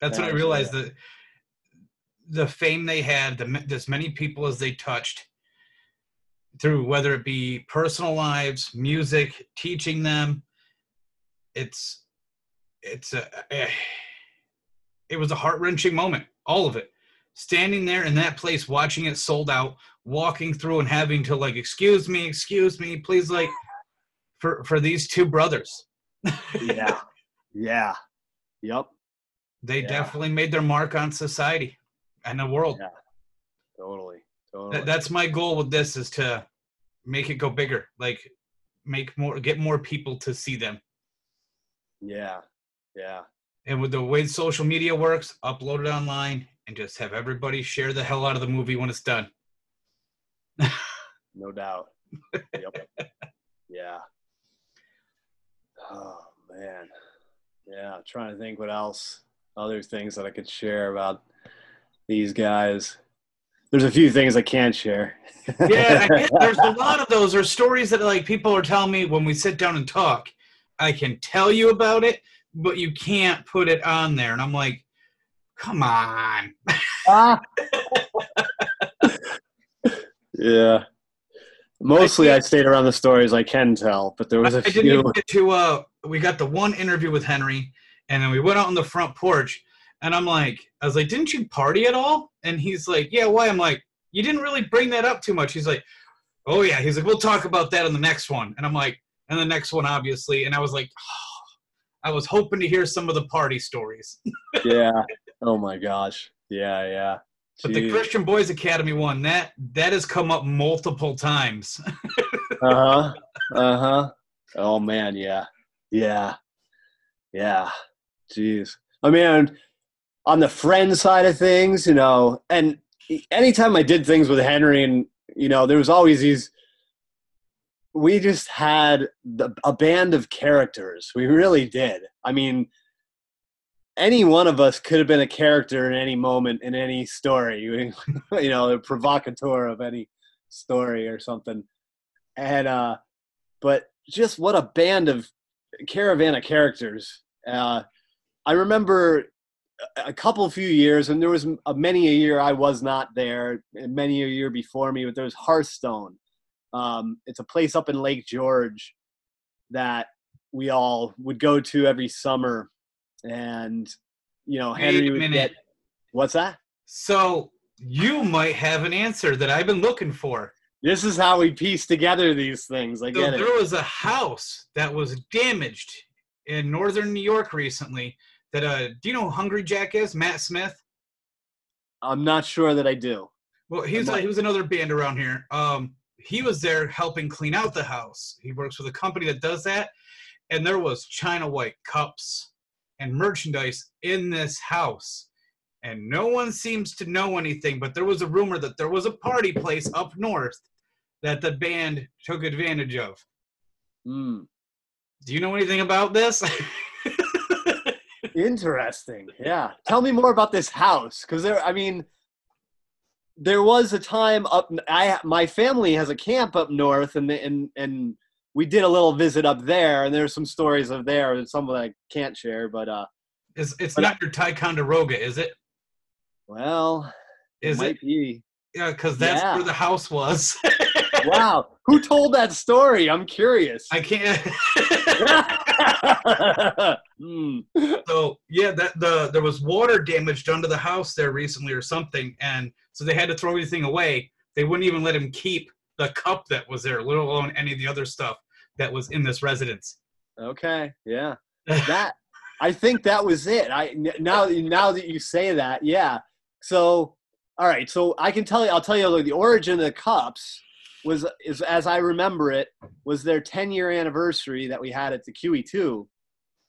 That's when I realized that the fame they had, the, as many people as they touched through whether it be personal lives, music, teaching them. It's it's a, eh, it was a heart wrenching moment, all of it. Standing there in that place, watching it sold out, walking through and having to like, excuse me, excuse me, please, like, for for these two brothers. yeah, yeah, yep. They yeah. definitely made their mark on society and the world. Yeah, totally, totally. that's my goal with this is to make it go bigger, like make more, get more people to see them. Yeah, yeah. And with the way social media works, upload it online and just have everybody share the hell out of the movie when it's done. no doubt. Yep. yeah. Oh man. Yeah, I'm trying to think what else other things that I could share about these guys. There's a few things I can't share. yeah, there's a lot of those. Or stories that like people are telling me when we sit down and talk. I can tell you about it, but you can't put it on there. And I'm like, come on. ah. yeah. Mostly, I, I, stayed around the stories I can tell, but there was a I few. Didn't get to. Uh, we got the one interview with Henry, and then we went out on the front porch, and I'm like, I was like, didn't you party at all? And he's like, yeah, why? I'm like, you didn't really bring that up too much. He's like, oh yeah. He's like, we'll talk about that in the next one. And I'm like, and the next one, obviously. And I was like, oh, I was hoping to hear some of the party stories. yeah. Oh my gosh. Yeah, yeah. Jeez. But the Christian Boys Academy one, that that has come up multiple times. uh huh. Uh huh. Oh man, yeah, yeah, yeah. Jeez. I mean, on the friend side of things, you know, and anytime I did things with Henry and, you know, there was always these, we just had the, a band of characters. We really did. I mean, any one of us could have been a character in any moment in any story, you know, a provocateur of any story or something. And, uh, but just what a band of caravan of characters. Uh, I remember a couple few years, and there was a, many a year I was not there, and many a year before me. But there was Hearthstone. Um, it's a place up in Lake George that we all would go to every summer, and you know Henry would get. What's that? So you might have an answer that I've been looking for. This is how we piece together these things. I so get it. There was a house that was damaged in northern New York recently that uh do you know who Hungry Jack is? Matt Smith? I'm not sure that I do. Well, he's like he was another band around here. Um he was there helping clean out the house. He works with a company that does that. And there was China White cups and merchandise in this house. And no one seems to know anything, but there was a rumor that there was a party place up north that the band took advantage of. Hmm. Do you know anything about this? Interesting. Yeah. Tell me more about this house, because there. I mean, there was a time up. I my family has a camp up north, and and and we did a little visit up there, and there's some stories of there. And some that I can't share, but uh, it's it's but not your Ticonderoga, is it? Well, is it? Might be. Yeah, because that's Yeah. where the house was. Wow. Who told that story? I'm curious. I can't. Hmm. so yeah, that the there was water damage done to the house there recently or something, and so they had to throw everything away. They wouldn't even let him keep the cup that was there, let alone any of the other stuff that was in this residence. Okay. Yeah. That I think that was it. I now now that you say that, yeah. So all right. So I can tell you. I'll tell you like, the origin of the cups was is as I remember it was their 10 year anniversary that we had at the QE2,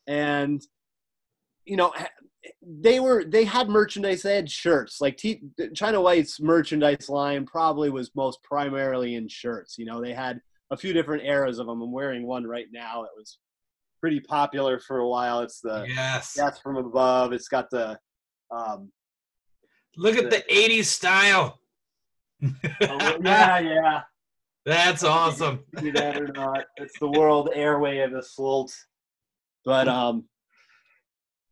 and you know they were they had merchandise. They had shirts like T, China White's merchandise line probably was most primarily in shirts. You know they had a few different eras of them. I'm wearing one right now It was pretty popular for a while. It's the yes. Death from Above. It's got the um, Look at the '80s style. yeah, yeah. That's awesome. See that or not? It's the World Airway of the Assault. But um,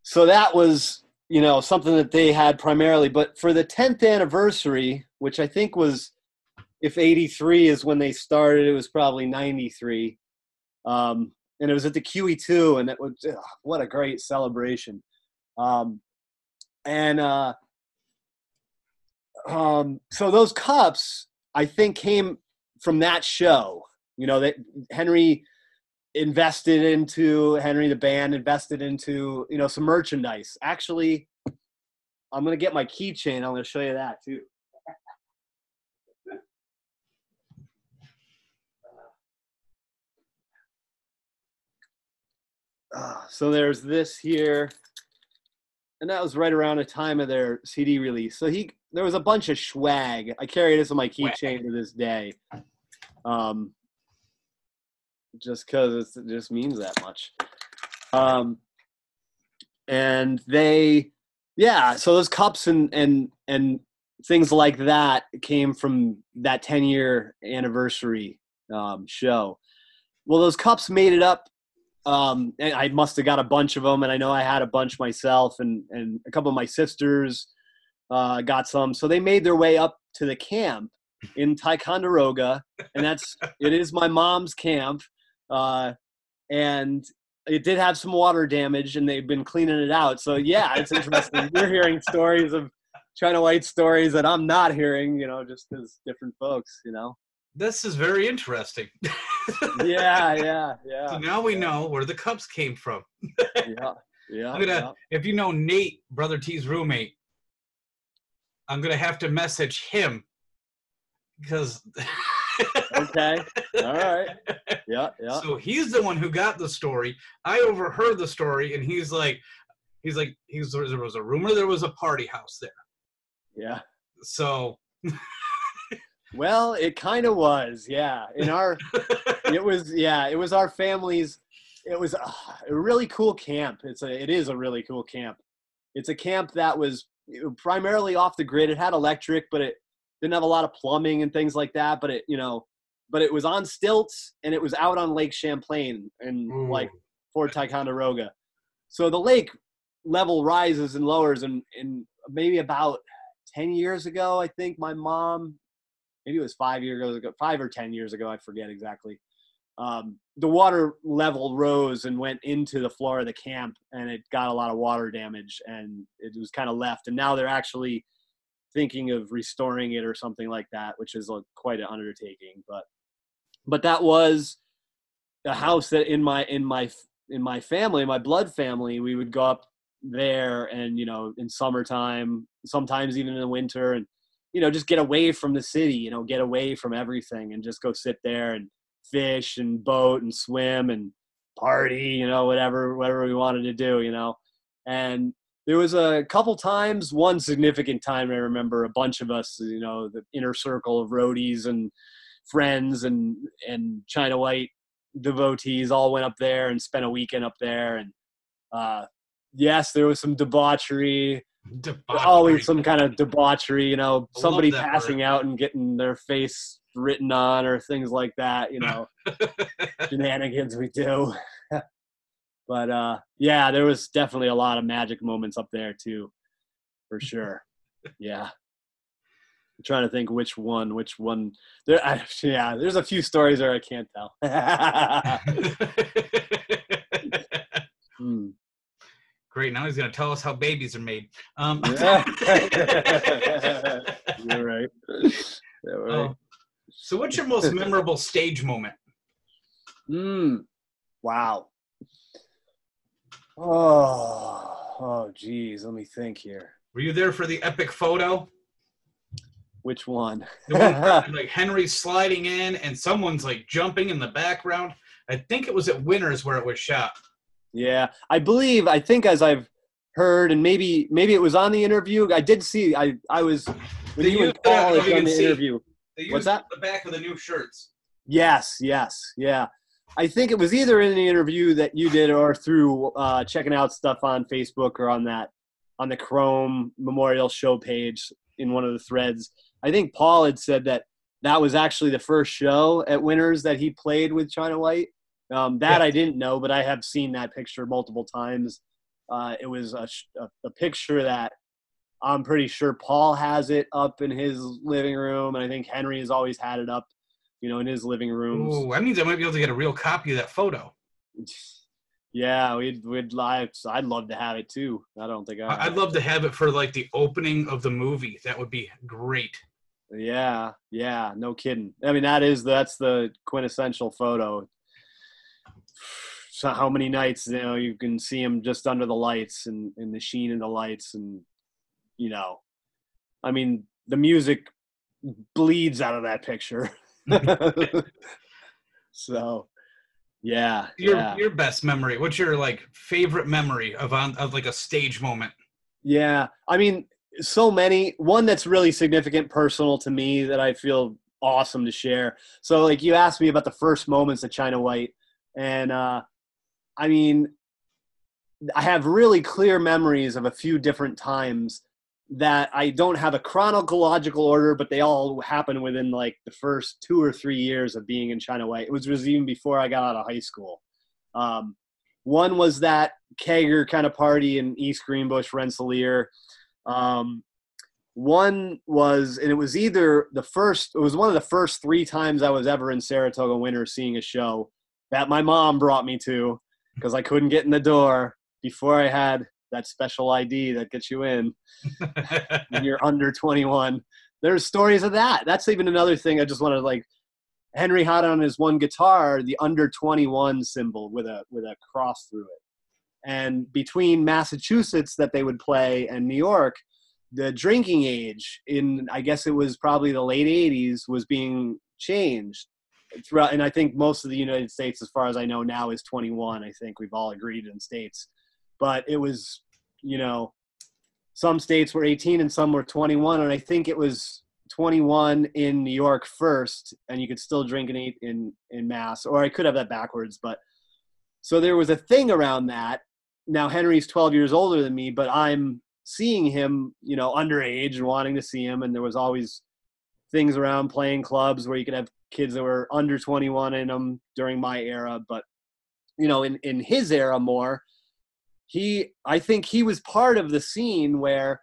so that was you know something that they had primarily. But for the 10th anniversary, which I think was, if 83 is when they started, it was probably 93. Um, and it was at the QE2, and it was ugh, what a great celebration. Um, and uh, um, so those cups, I think, came from that show. You know that Henry invested into Henry the band invested into you know some merchandise. Actually, I'm gonna get my keychain. I'm gonna show you that too. Uh, so there's this here, and that was right around the time of their CD release. So he there was a bunch of swag. I carry this on my keychain to this day, um, just because it just means that much. Um, and they, yeah. So those cups and and and things like that came from that 10 year anniversary um, show. Well, those cups made it up um, and I must have got a bunch of them, and I know I had a bunch myself, and and a couple of my sisters uh, got some. So they made their way up to the camp in Ticonderoga, and that's it is my mom's camp, uh, and it did have some water damage, and they've been cleaning it out. So yeah, it's interesting. You're hearing stories of China White stories that I'm not hearing, you know, just as different folks, you know. This is very interesting. Yeah, yeah, yeah. so now we yeah. know where the cups came from. yeah, yeah. I'm gonna, yeah. if you know Nate, brother T's roommate, I'm gonna have to message him because. Okay. All right. Yeah, yeah. So he's the one who got the story. I overheard the story, and he's like, he's like, he's there was a rumor there was a party house there. Yeah. So Well, it kind of was. Yeah. In our, it was. Yeah, it was our family's. It was uh, a really cool camp. It's a. It is a really cool camp. It's a camp that was primarily off the grid. It had electric, but it didn't have a lot of plumbing and things like that. But it, you know, but it was on stilts and it was out on Lake Champlain and mm. like Ooh. Fort Ticonderoga. So the lake level rises and lowers, and, and maybe about 10 years ago, I think my mom, maybe it was five years ago, five or 10 years ago, I forget exactly. Um, the water level rose and went into the floor of the camp, and it got a lot of water damage, and it was kind of left. And now they're actually thinking of restoring it or something like that, which is a, quite an undertaking. But but that was a house that in my in my in my family, my blood family, we would go up there and you know in summertime, sometimes even in the winter, and you know just get away from the city, you know, get away from everything, and just go sit there and fish and boat and swim and party, you know, whatever whatever we wanted to do, you know, and there was a couple times one significant time i remember a bunch of us you know the inner circle of roadies and friends and and china white devotees all went up there and spent a weekend up there and uh yes there was some debauchery Debauchery. always some kind of debauchery you know I somebody passing word. out and getting their face written on or things like that you know shenanigans we do. but uh, yeah, there was definitely a lot of magic moments up there too, for sure. Yeah. I'm trying to think which one, which one. There, I, yeah, there's a few stories there I can't tell. Hmm. Great. Now he's going to tell us how babies are made. Um, Yeah. You're right. You're right. oh. So, what's your most memorable stage moment? Mm. Wow. Oh, oh, geez. Let me think here. Were you there for the epic photo? Which one? The one like Henry's sliding in and someone's like jumping in the background. I think it was at Winners where it was shot. yeah, I believe. I think as I've heard, and maybe maybe it was on the interview. I did see. I I was when They you used and that, I Paul don't know had if you done can the see. interview. They used What's that? The back of the new shirts. Yes, yes, yeah. I think it was either in the interview that you did or through uh, checking out stuff on Facebook or on that on the Chrome Memorial Show page in one of the threads. I think Paul had said that that was actually the first show at Winners that he played with China White. Um, that Yeah. I didn't know, but I have seen that picture multiple times. Uh, it was a, a, a picture that I'm pretty sure Paul has it up in his living room, and I think Henry has always had it up, you know, in his living rooms. Ooh, that means I might be able to get a real copy of that photo. Yeah, we'd we'd live. I'd love to have it too. I don't think I. I- I'd love to have it for like the opening of the movie. That would be great. Yeah, yeah, no kidding. I mean, that is that's the quintessential photo. So how many nights you know you can see him just under the lights and, in the sheen of the lights and you know, I mean the music bleeds out of that picture. so, yeah, Your yeah. your best memory. What's your like favorite memory of on of like a stage moment? Yeah, I mean, so many. One that's really significant, personal to me, that I feel awesome to share. So, like, you asked me about the first moments of China White, and uh, I mean, I have really clear memories of a few different times that I don't have a chronological order, but they all happen within like the first two or three years of being in China White. It was, even before I got out of high school. Um, one was that kegger kind of party in East Greenbush, Rensselaer. Um, one was, and it was either the first, it was one of the first three times I was ever in Saratoga Winners seeing a show that my mom brought me to because I couldn't get in the door before I had that special ID that gets you in when you're under 21. There's stories of that. That's even another thing I just wanted to like. Henry had on his one guitar the under 21 symbol with a with a cross through it. And between Massachusetts that they would play and New York, the drinking age in I guess it was probably the late 80s was being changed throughout and I think most of the United States as far as I know now is 21. I think we've all agreed in states. But it was, you know, some states were 18 and some were 21 and I think it was 21 in New York first and you could still drink and eat in in mass or I could have that backwards but so there was a thing around that. Now Henry's 12 years older than me but I'm seeing him you know underage and wanting to see him and there was always things around playing clubs where you could have kids that were under 21 in them during my era but you know in in his era more he I think he was part of the scene where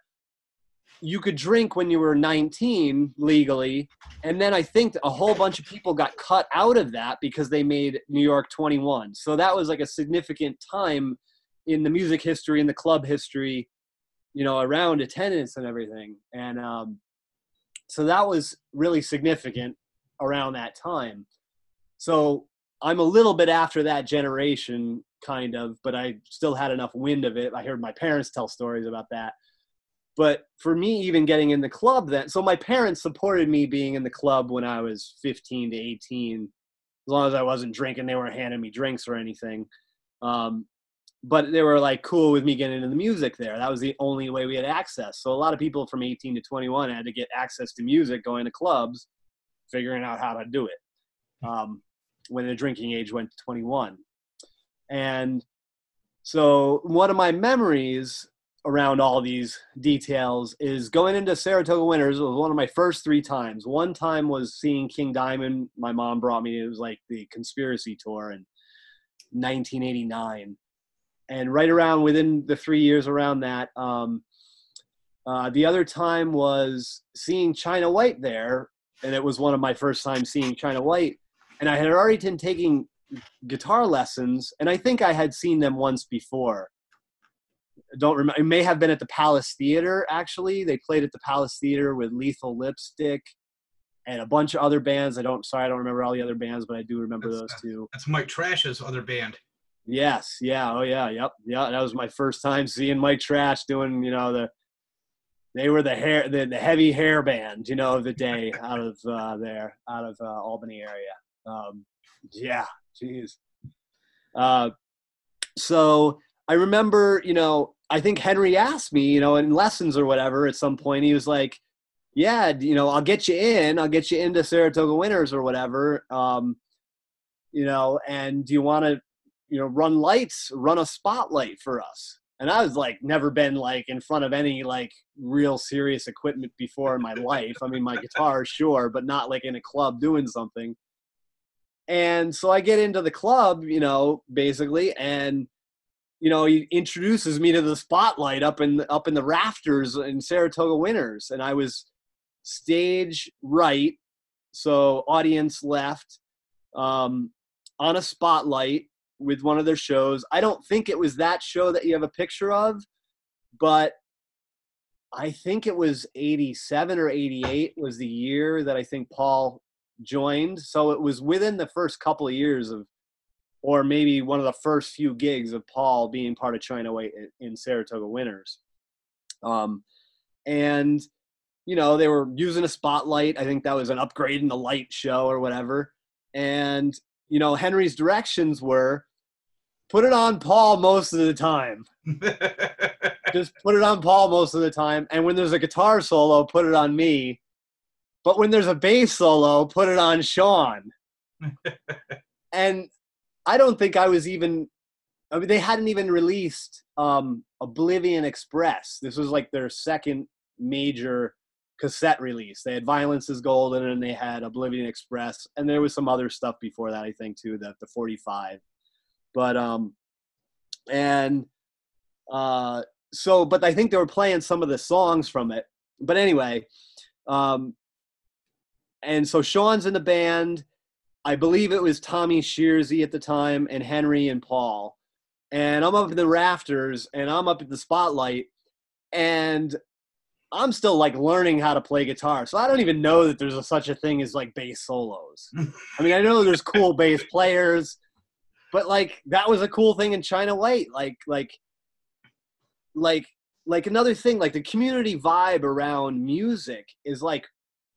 you could drink when you were 19 legally and then i think a whole bunch of people got cut out of that because they made new york 21 so that was like a significant time in the music history and the club history you know around attendance and everything. And um, so that was really significant around that time. So i'm a little bit after that generation kind of but i still had enough wind of it. I heard my parents tell stories about that. But for me even getting in the club then so my parents supported me being in the club when i was 15 to 18 as long as i wasn't drinking they weren't handing me drinks or anything. Um, but they were like cool with me getting into the music there. That was the only way we had access. So a lot of people from 18 to 21 had to get access to music going to clubs figuring out how to do it. Um, when the drinking age went to 21 and so one of my memories around all these details is going into Saratoga Winners. Was one of my first three times. One time was seeing King Diamond. My mom brought me. It was like the conspiracy tour in 1989, and right around within the three years around that, um, Uh, the other time was seeing China White there, and it was one of my first times seeing China White. And I had already been taking guitar lessons, and I think I had seen them once before. Don't remember. It may have been at the Palace Theater. Actually, they played at the Palace Theater with Lethal Lipstick and a bunch of other bands. I don't. Sorry, I don't remember all the other bands, but I do remember That's- those two. That's Mike Trash's other band. Yes. Yeah. Oh, yeah. Yep. Yeah. That was my first time seeing Mike Trash doing, you know, the, they were the hair, the, the heavy hair band, you know, of the day out of uh, there, out of uh, Albany area. Um, yeah. Jeez. Uh, so I remember, you know, I think Henry asked me, you know, in lessons or whatever at some point, he was like, yeah, you know, I'll get you in, I'll get you into Saratoga Winners or whatever. Um, you know, and do you want to you know, run lights, run a spotlight for us. And I was like, never been like in front of any like real serious equipment before in my life. I mean, my guitar, sure, but not like in a club doing something. And so I get into the club, you know, basically, and you know, he introduces me to the spotlight up in up in the rafters in Saratoga Winners, and I was stage right, so audience left, um, on a spotlight with one of their shows. I don't think it was that show that you have a picture of, but I think it was 87 or 88 was the year that I think Paul joined. So it was within the first couple of years of, or maybe one of the first few gigs of Paul being part of China White in Saratoga Winners. Um, and, you know, they were using a spotlight. I think that was an upgrade in the light show or whatever. And you know, Henry's directions were put it on Paul most of the time. Just put it on Paul most of the time. And when there's a guitar solo, put it on me. But when there's a bass solo, put it on Sean. and I don't think I was even I mean they hadn't even released um Oblivion Express. This was like their second major cassette release. They had Violence is Golden and they had Oblivion Express, and there was some other stuff before that, I think, too, the the 45. But um, and uh, so, but I think they were playing some of the songs from it. But anyway, um, and so Sean's in the band. I believe it was Tommy Shearsy at the time, and Henry and Paul. And I'm up in the rafters, and I'm up at the spotlight, and I'm still like learning how to play guitar, so I don't even know that there's a, such a thing as like bass solos. I mean, I know there's cool bass players, but like that was a cool thing in China White. Like, like, like, like another thing, like the community vibe around music is like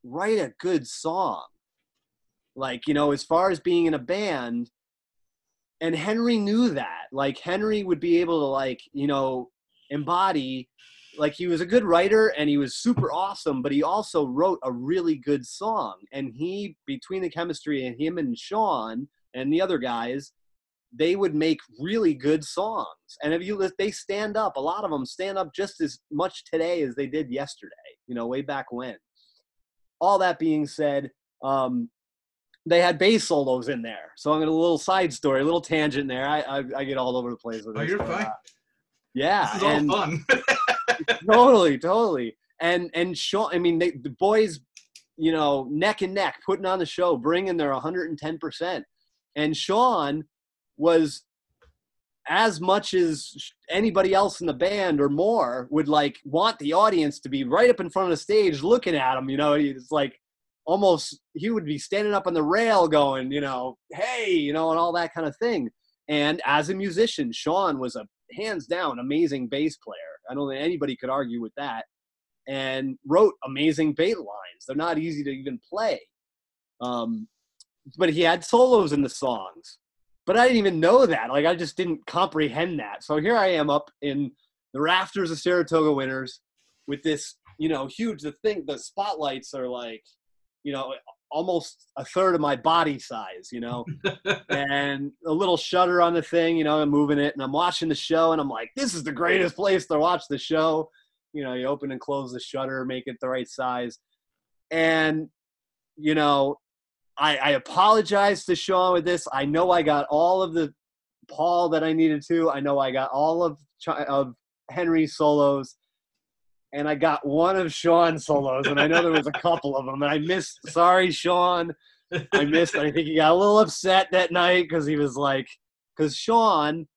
write a good song. Like, you know, as far as being in a band, and Henry knew that. Like Henry would be able to like, you know, embody like he was a good writer and he was super awesome, but he also wrote a really good song. And he, between the chemistry and him and Sean and the other guys, they would make really good songs. And if you they stand up, a lot of them stand up just as much today as they did yesterday. You know, way back when. All that being said, um, they had bass solos in there. So I'm going to a little side story, a little tangent there. I I, I get all over the place with Oh, this. you're fine. uh, yeah, This is all and fun. totally, totally. And and Sean, I mean, they, the boys, you know, neck and neck, putting on the show, bringing their 110 percent. And Sean was as much as anybody else in the band or more would like want the audience to be right up in front of the stage looking at him. You know, it's like almost he would be standing up on the rail going, you know, hey, you know, and all that kind of thing. And as a musician, Sean was a hands down amazing bass player. I don't think anybody could argue with that. And wrote amazing bass lines. They're not easy to even play. Um, but he had solos in the songs. But I didn't even know that. Like I just didn't comprehend that. So here I am up in the rafters of Saratoga Winners with this, you know, huge. The thing, the spotlights are like, you know, almost a third of my body size, you know, and a little shutter on the thing, you know, I'm moving it and I'm watching the show and I'm like, this is the greatest place to watch the show. You know, you open and close the shutter, make it the right size. And, you know, I, I apologize to Sean with this. I know I got all of the Paul that I needed to. I know I got all of of Henry's solos. and I got one of Sean's solos, and I know there was a couple of them, and I missed. Sorry, Sean, I missed. I think he got a little upset that night because he was like, because Sean,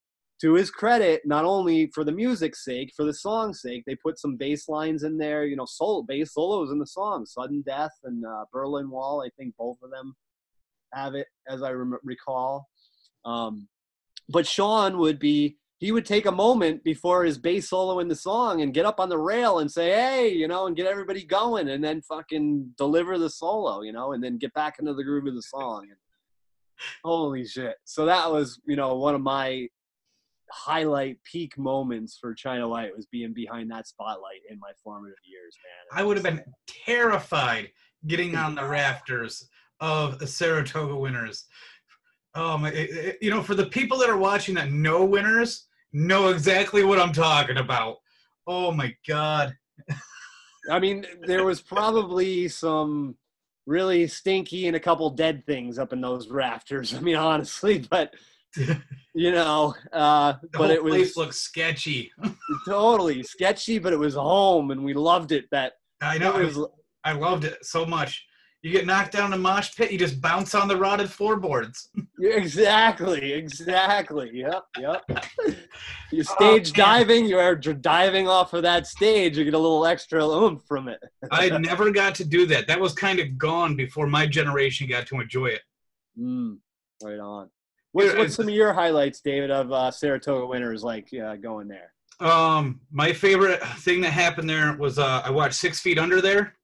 to his credit, not only for the music's sake, for the song's sake, they put some bass lines in there, you know, solo bass solos in the song. Sudden Death and uh, Berlin Wall, I think both of them have it, as I rem- recall. Um, but Sean would be he would take a moment before his bass solo in the song and get up on the rail and say, "Hey," you know, and get everybody going, and then fucking deliver the solo, you know, and then get back into the groove of the song. And, holy shit! So that was, you know, one of my highlight peak moments for China White was being behind that spotlight in my formative years, man. I would have been terrified getting on the rafters of the Saratoga Winners. Oh my! It, it, you know, for the people that are watching that know Winners, know exactly what I'm talking about. Oh my god. I mean, there was probably some really stinky and a couple dead things up in those rafters. I mean, honestly, but you know, uh, but it was place looks sketchy. totally sketchy, but it was home and we loved it. That I know. it was I loved it so much. You get knocked down in a mosh pit, you just bounce on the rotted floorboards. exactly, exactly. Yep, yep. You stage man. diving, you are diving off of that stage. You get a little extra oomph from it. I never got to do that. That was kind of gone before my generation got to enjoy it. Mm, right on. What's, what's some of your highlights, David, of uh, Saratoga Winners like uh, going there? Um, my favorite thing that happened there was uh, I watched Six Feet Under there,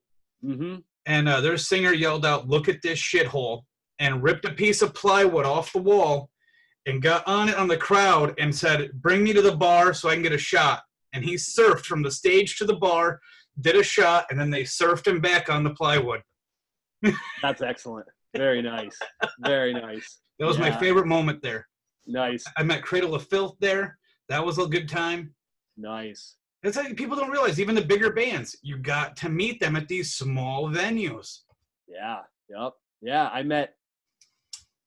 Mm-hmm. and uh, their singer yelled out, "Look at this shithole!" and ripped a piece of plywood off the wall, and got on it on the crowd and said, "Bring me to the bar so I can get a shot." And he surfed from the stage to the bar, did a shot, and then they surfed him back on the plywood. That's excellent. Very nice. Very nice. That was my favorite moment there. Nice. I met Cradle of Filth there. That was a good time. Nice. It's like people don't realize, even the bigger bands, you got to meet them at these small venues. Yeah. Yep. Yeah. I met.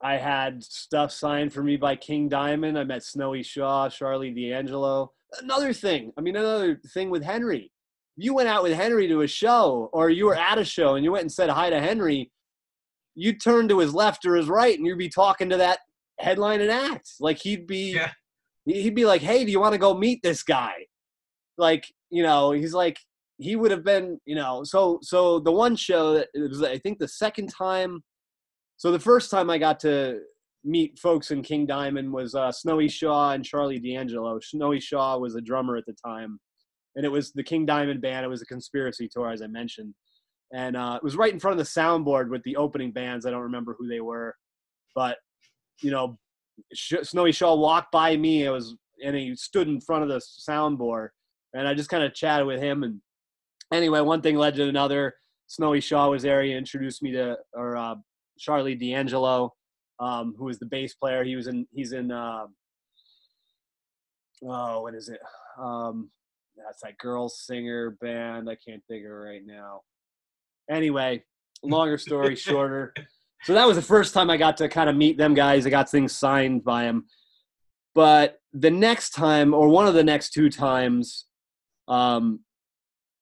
I had stuff signed for me by King Diamond. I met Snowy Shaw, Sharlee D'Angelo. Another thing. I mean, another thing with Henry. You went out with Henry to a show, or you were at a show and you went and said hi to Henry. You turn to his left or his right, and you'd be talking to that headline and act. Like he'd be, Yeah. he'd be like, "Hey, do you want to go meet this guy?" Like, you know, he's like, he would have been, you know, so so the one show that it was, I think, the second time. So the first time I got to meet folks in King Diamond was uh, Snowy Shaw and Sharlee D'Angelo. Snowy Shaw was a drummer at the time, and it was the King Diamond band. It was a conspiracy tour, as I mentioned, and uh, it was right in front of the soundboard with the opening bands. I don't remember who they were, but you know, Snowy Shaw walked by me. It was, and he stood in front of the soundboard, and I just kind of chatted with him. And anyway, one thing led to another. Snowy Shaw was there. He introduced me to, or uh, Sharlee D'Angelo, um, who was the bass player. He was in, he's in, uh, oh, what is it? Um, that's that girl singer band. I can't it right now. Anyway, longer story shorter. So that was the first time I got to kind of meet them guys. I got things signed by them. But the next time, or one of the next two times, um,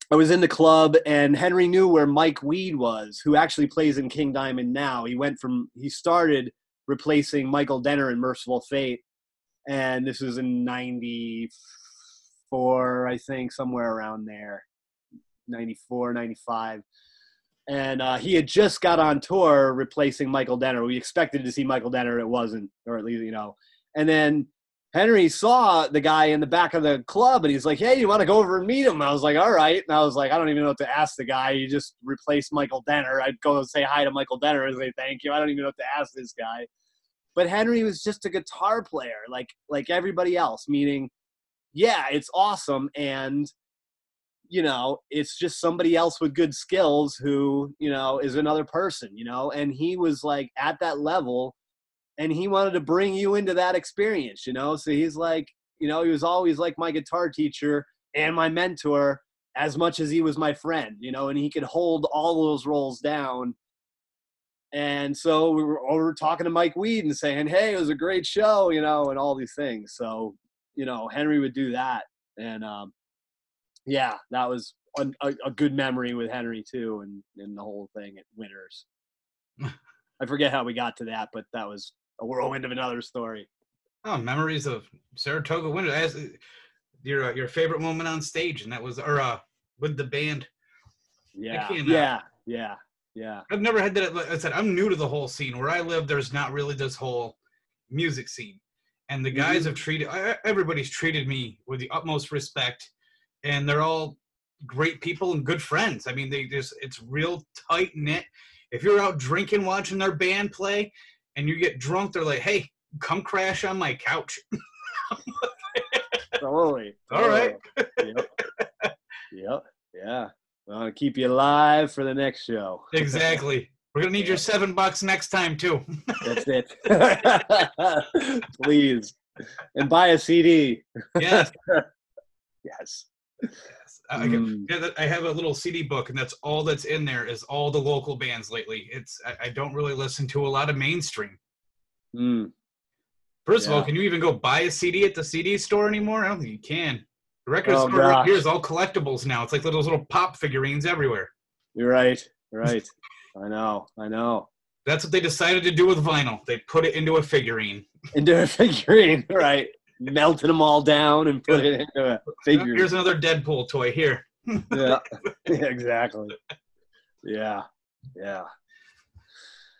I was in the club and Henry knew where Mike Wead was, who actually plays in King Diamond now. He went from, he started replacing Michael Denner in Mercyful Fate. And this was in 94, I think, somewhere around there. 94, 95 and uh, he had just got on tour replacing Michael Denner. We expected to see Michael Denner, it wasn't, or at least you know. And then Henry saw the guy in the back of the club, and he's like, "Hey, you want to go over and meet him?" I was like, "All right." And I was like, "I don't even know what to ask the guy. You just replaced Michael Denner. I'd go and say hi to Michael Denner and say thank you. I don't even know what to ask this guy." But Henry was just a guitar player, like like everybody else. Meaning, yeah, it's awesome, and you know, it's just somebody else with good skills who, you know, is another person, you know, and he was like at that level and he wanted to bring you into that experience, you know. So he's like, you know, he was always like my guitar teacher and my mentor as much as he was my friend, you know, and he could hold all those roles down. And so we were over talking to Mike Wead and saying, Hey, it was a great show, you know, and all these things. So, you know, Henry would do that. And um yeah, that was a, a, good memory with Henry too, and and the whole thing at Winners. I forget how we got to that, but that was a whirlwind of another story. Oh, memories of Saratoga Winners. As uh, your uh, your favorite moment on stage, and that was or uh with the band. Yeah, uh, yeah, yeah, yeah. I've never had that. Like I said, I'm new to the whole scene. Where I live, there's not really this whole music scene, and the guys Mhm. have treated everybody's treated me with the utmost respect, and they're all great people and good friends. I mean, they just it's real tight knit. If you're out drinking, watching their band play, and you get drunk, they're like, "Hey, come crash on my couch." Totally. All right. Yep. yep. Yeah. I want to keep you alive for the next show. Exactly. We're gonna need your seven bucks next time too. That's it. Please. And buy a CD. yes. Yes. I, I Mm. yeah, that- I have a little CD book, and that's all that's in there is all the local bands lately. It's I, I don't really listen to a lot of mainstream. Mm. First of all, can you even go buy a CD at the CD store anymore? I don't think you can. The record Oh, store right here is all collectibles now. It's like those little pop figurines everywhere. You're right. You're right. I know. I know. That's what they decided to do with vinyl. They put it into a figurine. Into a figurine, right? Melting them all down and put it into a figurine. Here's another Deadpool toy. Here. yeah. yeah, exactly. Yeah, yeah.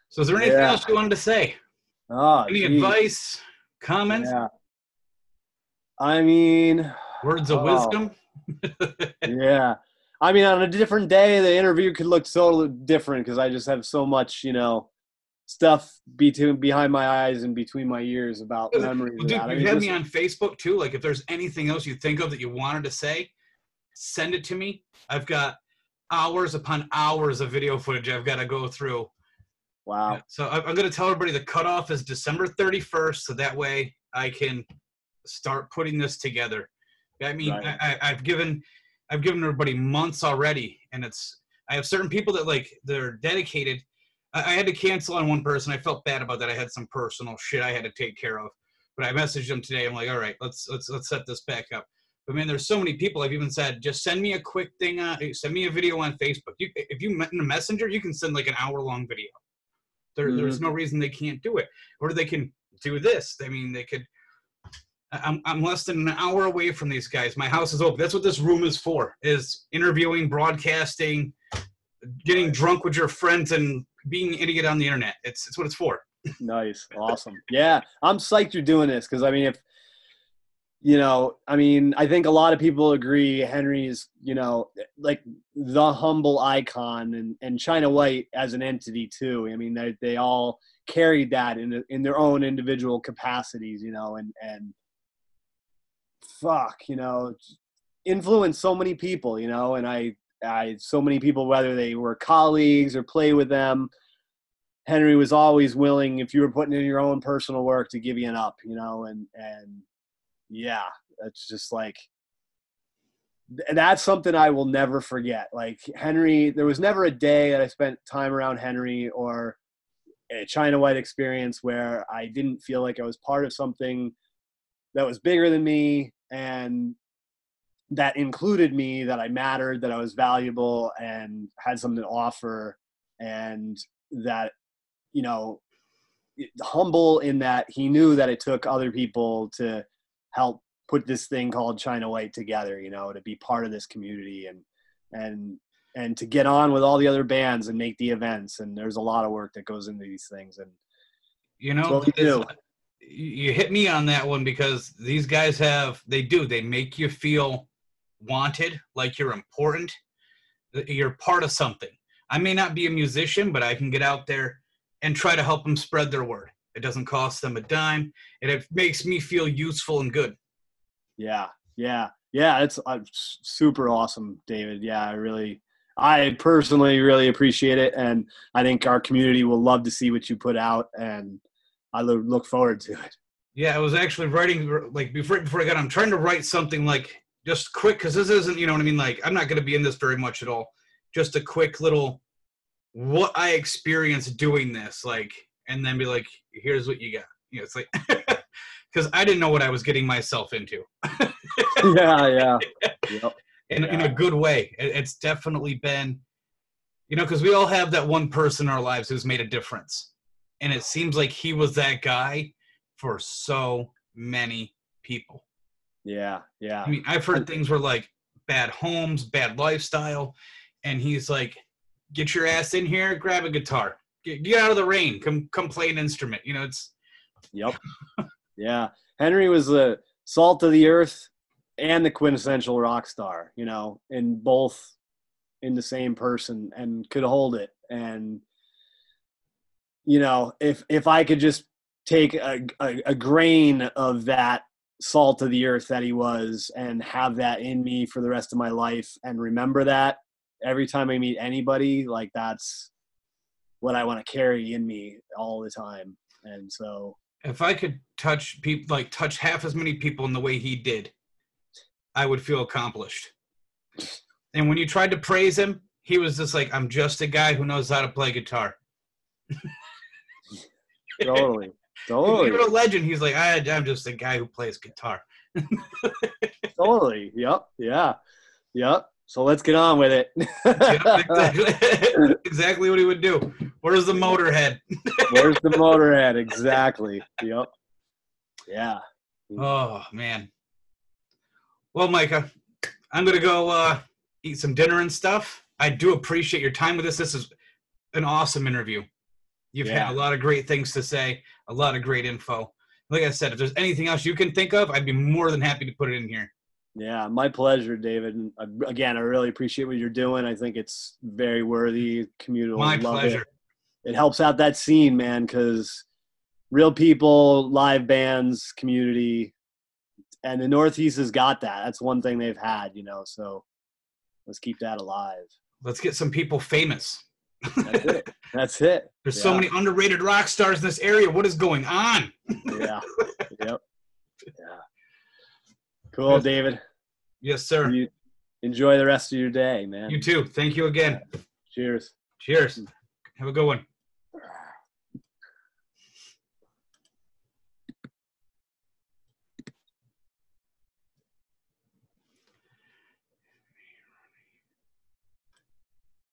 So, is there anything Yeah. else you wanted to say? Oh, Any geez. advice, comments, Yeah. I mean, words of Oh. wisdom? yeah. I mean, on a different day, the interview could look so different because I just have so much, you know, stuff between behind my eyes and between my ears about memories. Well, dude. I you mean, have just- me on Facebook too. Like, if there's anything else you think of that you wanted to say, send it to me. I've got hours upon hours of video footage I've got to go through. wow. So I- I'm going to tell everybody the cutoff is December 31st, so that way I can start putting this together. I mean, Right. I, I've given I've given everybody months already, and it's I have certain people that like they're dedicated. I, I had to cancel on one person. I felt bad about that. I had some personal shit I had to take care of, but I messaged them today. I'm like, all right, let's let's let's set this back up. But man, there's so many people. I've even said, just send me a quick thing. Uh, send me a video on Facebook. You, if you met in a messenger, you can send like an hour long video. There, There's no reason they can't do it, or they can do this. I mean, they could. I'm, I'm less than an hour away from these guys. My house is open. That's what this room is for: is interviewing, broadcasting, getting drunk with your friends, and being an idiot on the internet. It's it's what it's for. Nice. Awesome. Yeah. I'm psyched you're doing this because, I mean, if, you know, I mean, I think a lot of people agree Henry's, you know, like the humble icon and, and China White as an entity too. I mean, they, they all carried that in, in their own individual capacities, you know, and, and fuck, you know, influenced so many people, you know, and I, I, so many people, whether they were colleagues or play with them, Henry was always willing, if you were putting in your own personal work, to give you an up, you know, and and yeah, it's just like that's something I will never forget. Like Henry, there was never a day that I spent time around Henry or a China White experience where I didn't feel like I was part of something that was bigger than me and that included me, that I mattered, that I was valuable and had something to offer, and that you know humble in that he knew that it took other people to help put this thing called China White together, you know, to be part of this community and and and to get on with all the other bands and make the events. And there's a lot of work that goes into these things. And You know, That's what we it's- do. you hit me on that one because these guys have they do they make you feel wanted, like you're important, you're part of something. I may not be a musician, but I can get out there and try to help them spread their word. It doesn't cost them a dime, and it makes me feel useful and good. yeah, yeah, yeah, it's uh, super awesome, David. Yeah, I really, I personally really appreciate it. And I think our community will love to see what you put out. And I lo- look forward to it. Yeah, I was actually writing like before before I got. I'm trying to write something like just quick because this isn't you know what I mean. Like I'm not going to be in this very much at all. Just a quick little what I experienced doing this, like, and then be like, here's what you got. You know, it's like because I didn't know what I was getting myself into. yeah, yeah. Yep. in, in a good way. It, it's definitely been, you know, because we all have that one person in our lives who's made a difference. And it seems like he was that guy for so many people. Yeah, yeah. I mean, I've heard things where like bad homes, bad lifestyle, and he's like, "Get your ass in here, grab a guitar, get, get out of the rain, come come play an instrument." You know, it's Yep. yeah. Henry was the salt of the earth and the quintessential rock star, you know, in both in the same person and could hold it. And you know, if if I could just take a, a, a grain of that salt of the earth that he was and have that in me for the rest of my life and remember that every time I meet anybody, like that's what I want to carry in me all the time. And so if I could touch people like touch half as many people in the way he did, I would feel accomplished. And when you tried to praise him, he was just like, I'm just a guy who knows how to play guitar. totally. Totally. You're a legend. He's like, I, I'm just a guy who plays guitar. totally. Yep. Yeah. Yep. So let's get on with it. yep, exactly. exactly what he would do. Where's the motorhead? Where's the motorhead? Exactly. Yep. Yeah. Oh man. Well, Micah, I'm gonna go uh, eat some dinner and stuff. I do appreciate your time with us. This is an awesome interview. You've yeah. had a lot of great things to say, a lot of great info. Like I said, if there's anything else you can think of, I'd be more than happy to put it in here. Yeah, my pleasure, David. And uh, again, I really appreciate what you're doing. I think it's very worthy. Communal. My pleasure. It. it helps out that scene, man, because real people, live bands, community, and the Northeast has got that. That's one thing they've had, you know. So let's keep that alive. Let's get some people famous. That's it. That's it. There's yeah. so many underrated rock stars in this area. What is going on? yeah. Yep. Yeah. Cool, yes. David. Yes, sir. You enjoy the rest of your day, man. You too. Thank you again. Cheers. Cheers. Have a good one.